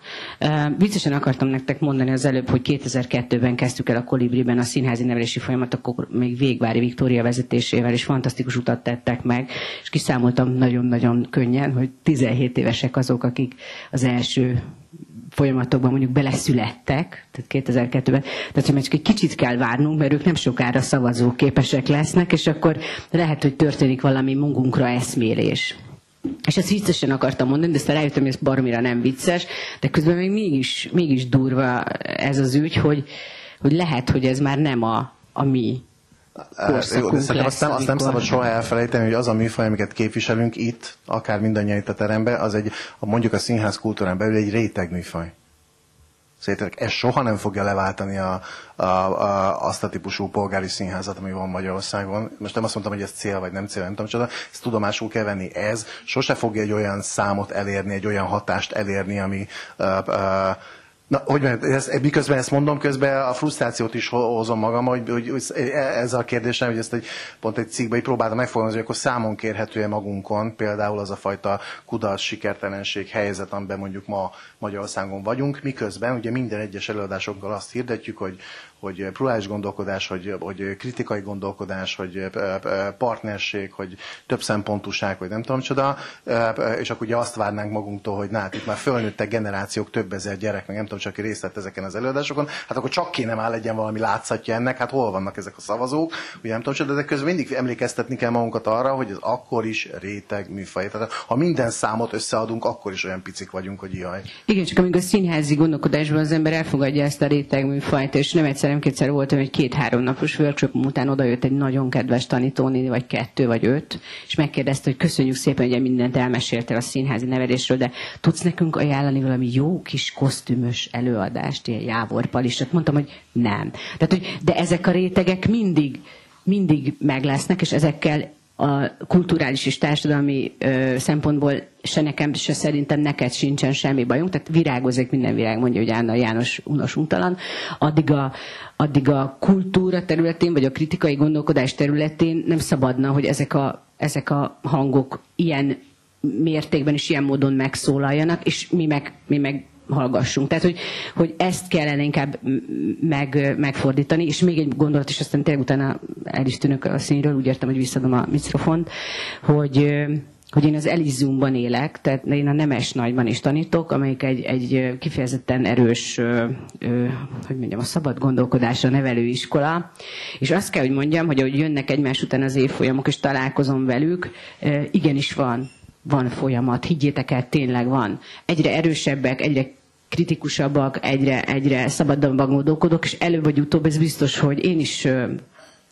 Viccesen akartam nektek mondani az előbb, hogy 2002-ben kezdtük el a Kolibriben a színházi nevelési folyamat, akkor még Végvári Viktória vezetésével, és fantasztikus utat tettek meg, és kiszámoltam nagyon-nagyon könnyen, hogy 17 évesek azok, akik az első folyamatokban mondjuk beleszülettek, tehát 2002-ben, tehát hogy csak egy kicsit kell várnunk, mert ők nem sokára szavazó képesek lesznek, és akkor lehet, hogy történik valami munkunkra eszmélés. És ezt viccesen akartam mondani, de aztán rájöttem, hogy ez baromira nem vicces, de közben még mégis, mégis durva ez az ügy, hogy, hogy lehet, hogy ez már nem a, a mi korszakunk Szerintem azt nem, azt nem szabad soha elfelejteni, hogy az a műfaj, amiket képviselünk itt, akár mindannyian itt a teremben, az egy, mondjuk a színház kultúrán belül egy réteg műfaj. Szerintetek ez soha nem fogja leváltani a, a, a, azt a típusú polgári színházat, ami van Magyarországon. Most nem azt mondtam, hogy ez cél vagy nem cél, nem tudom, csoda. Ezt tudomásul kell venni. Ez sose fogja egy olyan számot elérni, egy olyan hatást elérni, ami uh, uh, Na, hogy mondjam, ez, miközben ezt mondom, közben a frusztrációt is ho- hozom magam, hogy, hogy ez a kérdésem, hogy ezt egy, pont egy cikkben így próbáltam megfogalmazni, hogy akkor számon kérhető-e magunkon, például az a fajta kudarc, sikertelenség helyzet, amiben mondjuk ma Magyarországon vagyunk, miközben ugye minden egyes előadásokkal azt hirdetjük, hogy, hogy plurális gondolkodás, hogy, hogy kritikai gondolkodás, hogy ö, ö, partnerség, hogy több szempontúság, vagy nem tudom csoda, ö, és akkor ugye azt várnánk magunktól, hogy na, hát itt már fölnőttek generációk, több ezer gyerek, meg nem tudom, csak részt vett ezeken az előadásokon, hát akkor csak kéne már legyen valami látszatja ennek, hát hol vannak ezek a szavazók, ugye nem tudom csoda, de közben mindig emlékeztetni kell magunkat arra, hogy ez akkor is réteg műfaj. Tehát ha minden számot összeadunk, akkor is olyan picik vagyunk, hogy jaj. Igen, csak amikor a színházi gondolkodásban az ember elfogadja ezt a réteg műfajt, és nem egyszer, nem kétszer voltam, hogy két-három napos workshop után odajött egy nagyon kedves tanítónéni, vagy kettő, vagy öt, és megkérdezte, hogy köszönjük szépen, hogy mindent elmeséltél a színházi nevelésről, de tudsz nekünk ajánlani valami jó kis kosztümös előadást, ilyen Jávor Palistot? Mondtam, hogy nem. Tehát, hogy, de ezek a rétegek mindig, mindig meg lesznek, és ezekkel a kulturális és társadalmi ö, szempontból se nekem, se szerintem neked sincsen semmi bajunk, tehát virágozik minden virág, mondja, hogy Anna János unos untalan, addig a, addig a kultúra területén, vagy a kritikai gondolkodás területén nem szabadna, hogy ezek a, ezek a hangok ilyen mértékben és ilyen módon megszólaljanak, és mi meg, mi meg hallgassunk. Tehát, hogy, hogy ezt kellene inkább meg, megfordítani, és még egy gondolat, és aztán tényleg utána el is tűnök a színről, úgy értem, hogy visszadom a mikrofont, hogy hogy én az Elysiumban élek, tehát én a Nemes Nagyban is tanítok, amelyik egy, egy kifejezetten erős, ö, ö, hogy mondjam, a szabad gondolkodásra nevelő iskola, és azt kell, hogy mondjam, hogy ahogy jönnek egymás után az évfolyamok, és találkozom velük, ö, igenis van van folyamat, higgyétek el, tényleg van. Egyre erősebbek, egyre kritikusabbak, egyre, egyre szabadabban gondolkodok, és előbb vagy utóbb ez biztos, hogy én is,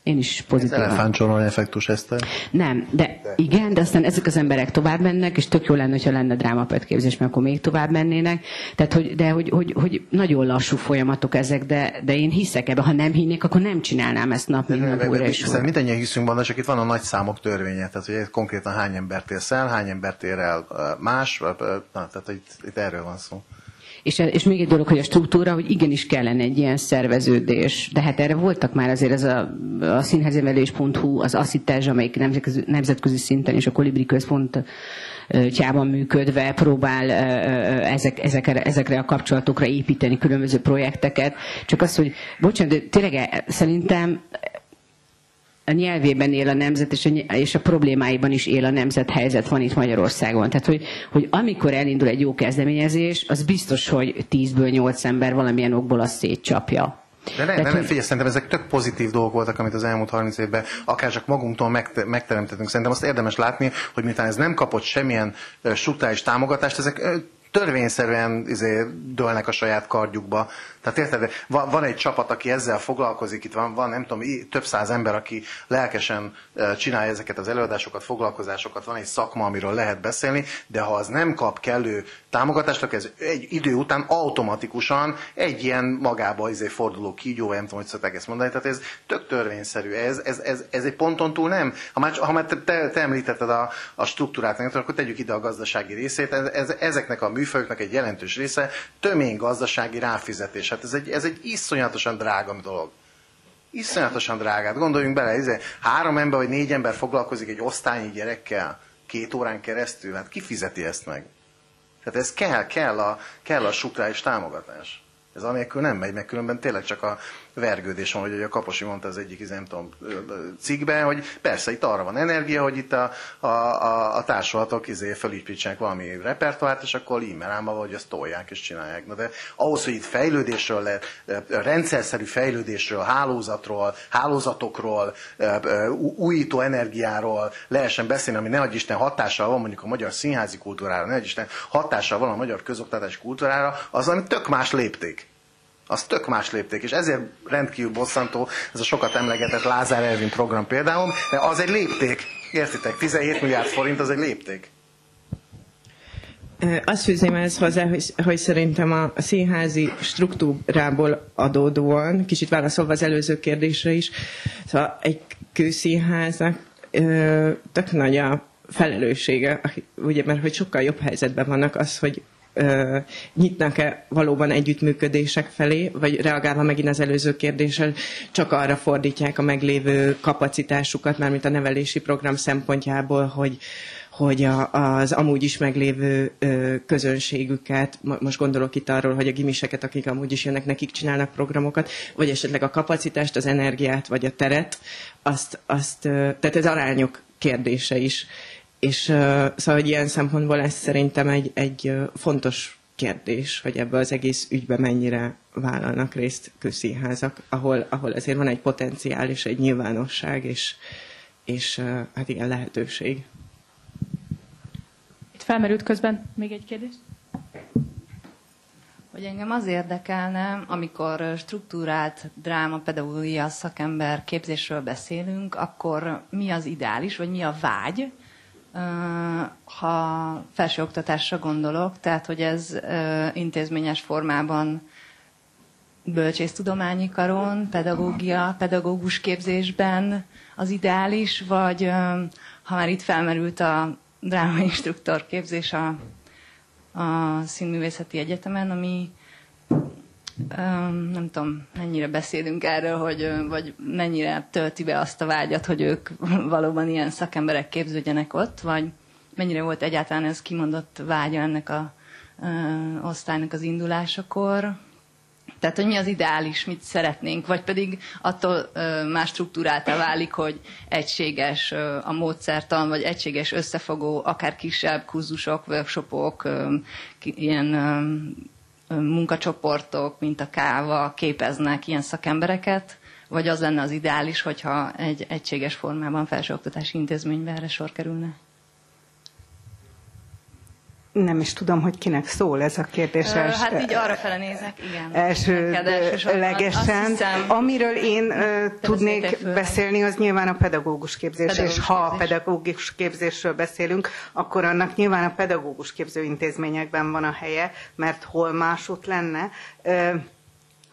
én is Ez pozitívan. elefántcsorolni effektus ezt. Nem, de igen, de aztán ezek az emberek tovább mennek, és tök jó lenne, ha lenne drámapötképzés, mert akkor még tovább mennének. Tehát, hogy, de hogy, hogy, hogy nagyon lassú folyamatok ezek, de, de én hiszek ebbe. Ha nem hinnék, akkor nem csinálnám ezt nap, mint nap újra és Hiszen mindannyian hiszünk benne, csak itt van a nagy számok törvénye, tehát hogy konkrétan hány embert élsz el, hány embert ér el más, na, tehát itt, itt erről van szó. És, és még egy dolog, hogy a struktúra, hogy igenis kellene egy ilyen szerveződés. De hát erre voltak már azért ez a, a színházemelés.hu, az Asszitáz, amelyik nemzetközi, nemzetközi szinten és a Kolibri Központ tyában működve próbál ezek, ezekre, ezekre a kapcsolatokra építeni különböző projekteket. Csak az, hogy bocsánat, de tényleg szerintem a nyelvében él a nemzet, és a, és a problémáiban is él a nemzet helyzet van itt Magyarországon. Tehát, hogy, hogy amikor elindul egy jó kezdeményezés, az biztos, hogy 10-ből 8 ember valamilyen okból azt szétcsapja. De nem, Tehát, nem, figyelj, szerintem ezek tök pozitív dolgok voltak, amit az elmúlt 30 évben akár csak magunktól megte- megteremtettünk. Szerintem azt érdemes látni, hogy miután ez nem kapott semmilyen struktúrális támogatást, ezek törvényszerűen izé, dőlnek a saját kardjukba. Tehát érted, van, van egy csapat, aki ezzel foglalkozik, itt van, van nem tudom, több száz ember, aki lelkesen csinálja ezeket az előadásokat, foglalkozásokat, van egy szakma, amiről lehet beszélni, de ha az nem kap kellő támogatást, akkor ez egy idő után automatikusan egy ilyen magába izé forduló kígyó, nem tudom, hogy szokták ezt mondani, tehát ez tök törvényszerű, ez, ez, ez, ez egy ponton túl nem. Ha már, ha már te, te, te említetted a, a struktúrát, akkor tegyük ide a gazdasági részét, ez, ez, ezeknek a műfajoknak egy jelentős része tömény gazdasági ráfizetés. Hát ez egy, ez egy iszonyatosan drága dolog. Iszonyatosan drágát. Gondoljunk bele, izé, három ember vagy négy ember foglalkozik egy osztályi gyerekkel két órán keresztül, hát ki fizeti ezt meg? Tehát ez kell, kell a, kell a struktúrális támogatás. Ez anélkül nem megy, meg különben tényleg csak a vergődés van, hogy a Kaposi mondta az egyik, nem tudom, cikkben, hogy persze itt arra van energia, hogy itt a, a, a, a társulatok izé fölépítsenek valami repertoárt, és akkor e-mail hogy azt tolják és csinálják. Na de ahhoz, hogy itt fejlődésről, le, rendszerszerű fejlődésről, hálózatról, hálózatokról, újító energiáról lehessen beszélni, ami ne Isten hatással van mondjuk a magyar színházi kultúrára, ne Isten hatással van a magyar közoktatási kultúrára, az ami tök más lépték Az tök más lépték, és ezért rendkívül bosszantó ez a sokat emlegetett Lázár Elvin program például, de az egy lépték. Értitek? 17 milliárd forint az egy lépték. Azt fűzném ezt hozzá, hogy, hogy szerintem a színházi struktúrából adódóan, kicsit válaszolva az előző kérdésre is, szóval egy kőszínháznak tök nagy a felelőssége, ugye, mert hogy sokkal jobb helyzetben vannak az, hogy ö, nyitnak-e valóban együttműködések felé, vagy reagálva megint az előző kérdéssel, csak arra fordítják a meglévő kapacitásukat, mármint a nevelési program szempontjából, hogy, hogy a, az amúgy is meglévő ö, közönségüket, most gondolok itt arról, hogy a gimiseket, akik amúgy is jönnek, nekik csinálnak programokat, vagy esetleg a kapacitást, az energiát, vagy a teret, azt, azt ö, tehát ez arányok kérdése is. És uh, szóval, hogy ilyen szempontból ez szerintem egy, egy uh, fontos kérdés, hogy ebbe az egész ügybe mennyire vállalnak részt közszínházak, ahol, ahol ezért van egy potenciál és egy nyilvánosság, és, és uh, hát igen, lehetőség. Itt felmerült közben még egy kérdés? Hogy engem az érdekelne, amikor struktúrált dráma, pedagógia, szakember képzésről beszélünk, akkor mi az ideális, vagy mi a vágy, ha felsőoktatásra gondolok, tehát hogy ez intézményes formában bölcsésztudományi karon, pedagógia, pedagógus képzésben az ideális, vagy ha már itt felmerült a drámainstruktor képzés a, a Színművészeti Egyetemen, ami nem tudom, mennyire beszélünk erről, hogy, vagy mennyire tölti be azt a vágyat, hogy ők valóban ilyen szakemberek képződjenek ott, vagy mennyire volt egyáltalán ez kimondott vágya ennek a osztálynak az indulásakor. Tehát, hogy mi az ideális, mit szeretnénk, vagy pedig attól más struktúráltá válik, hogy egységes a módszertan, vagy egységes összefogó, akár kisebb kurzusok, workshopok, ilyen munkacsoportok, mint a káva képeznek ilyen szakembereket, vagy az lenne az ideális, hogyha egy egységes formában felsőoktatási intézményben erre sor kerülne? Nem is tudom, hogy kinek szól ez a kérdés. Ö, hát így arra fele nézek, igen. Elsőlegesen. Amiről én tudnék beszélni, az nyilván a pedagógus képzés, pedagógus és ha a pedagógus képzésről beszélünk, akkor annak nyilván a pedagógus képzőintézményekben van a helye, mert hol másút lenne.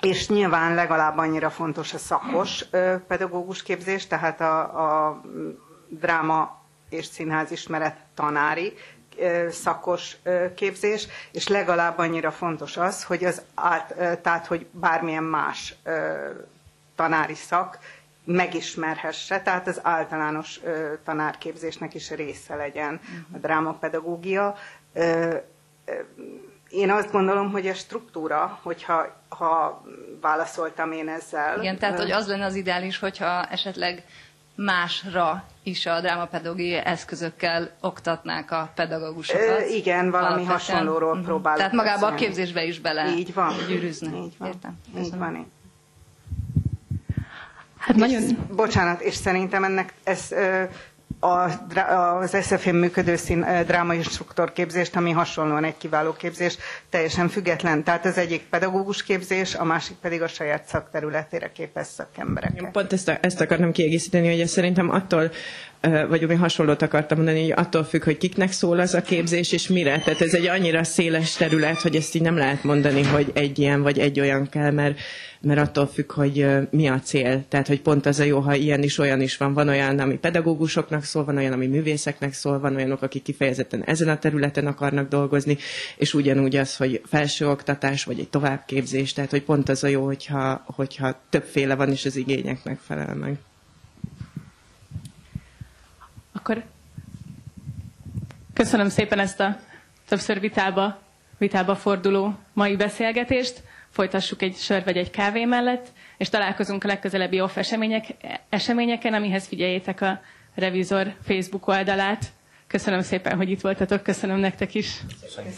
És nyilván legalább annyira fontos a szakos pedagógus képzés, tehát a, a dráma és színházismeret tanári szakos képzés, és legalább annyira fontos az, hogy az át, tehát, hogy bármilyen más tanári szak megismerhesse, tehát az általános tanárképzésnek is része legyen a drámapedagógia. Én azt gondolom, hogy a struktúra, hogyha ha válaszoltam én ezzel. Igen, tehát hogy az lenne az ideális, hogyha esetleg másra is a drámapedagógiai eszközökkel oktatnák a pedagógusokat. Ö, igen, valami Alapvetően. hasonlóról uh-huh. próbálok. Tehát magába a képzésbe is bele Így van. gyűrűznek. Így van. Értem. Így van. Hát nagyon... bocsánat, és szerintem ennek ez ö, a, az SZF-én működő szín, drámainstruktor képzést, ami hasonlóan egy kiváló képzés, teljesen független. Tehát az egyik pedagógus képzés, a másik pedig a saját szakterületére képez szakembereket. Én pont ezt, ezt akartam kiegészíteni, hogy ez szerintem attól vagy ami hasonlót akartam mondani, hogy attól függ, hogy kiknek szól az a képzés, és mire. Tehát ez egy annyira széles terület, hogy ezt így nem lehet mondani, hogy egy ilyen vagy egy olyan kell, mert, mert attól függ, hogy mi a cél. Tehát, hogy pont az a jó, ha ilyen is, olyan is van. Van olyan, ami pedagógusoknak szól, van olyan, ami művészeknek szól, van olyanok, akik kifejezetten ezen a területen akarnak dolgozni, és ugyanúgy az, hogy felsőoktatás, vagy egy továbbképzés, tehát, hogy pont az a jó, hogyha, hogyha többféle van, és az igényeknek felel meg. Akkor köszönöm szépen ezt a többször vitába, vitába forduló mai beszélgetést. Folytassuk egy sör vagy egy kávé mellett, és találkozunk a legközelebbi off események, eseményeken, amihez figyeljétek a Revizor Facebook oldalát. Köszönöm szépen, hogy itt voltatok, köszönöm nektek is. Köszönjük.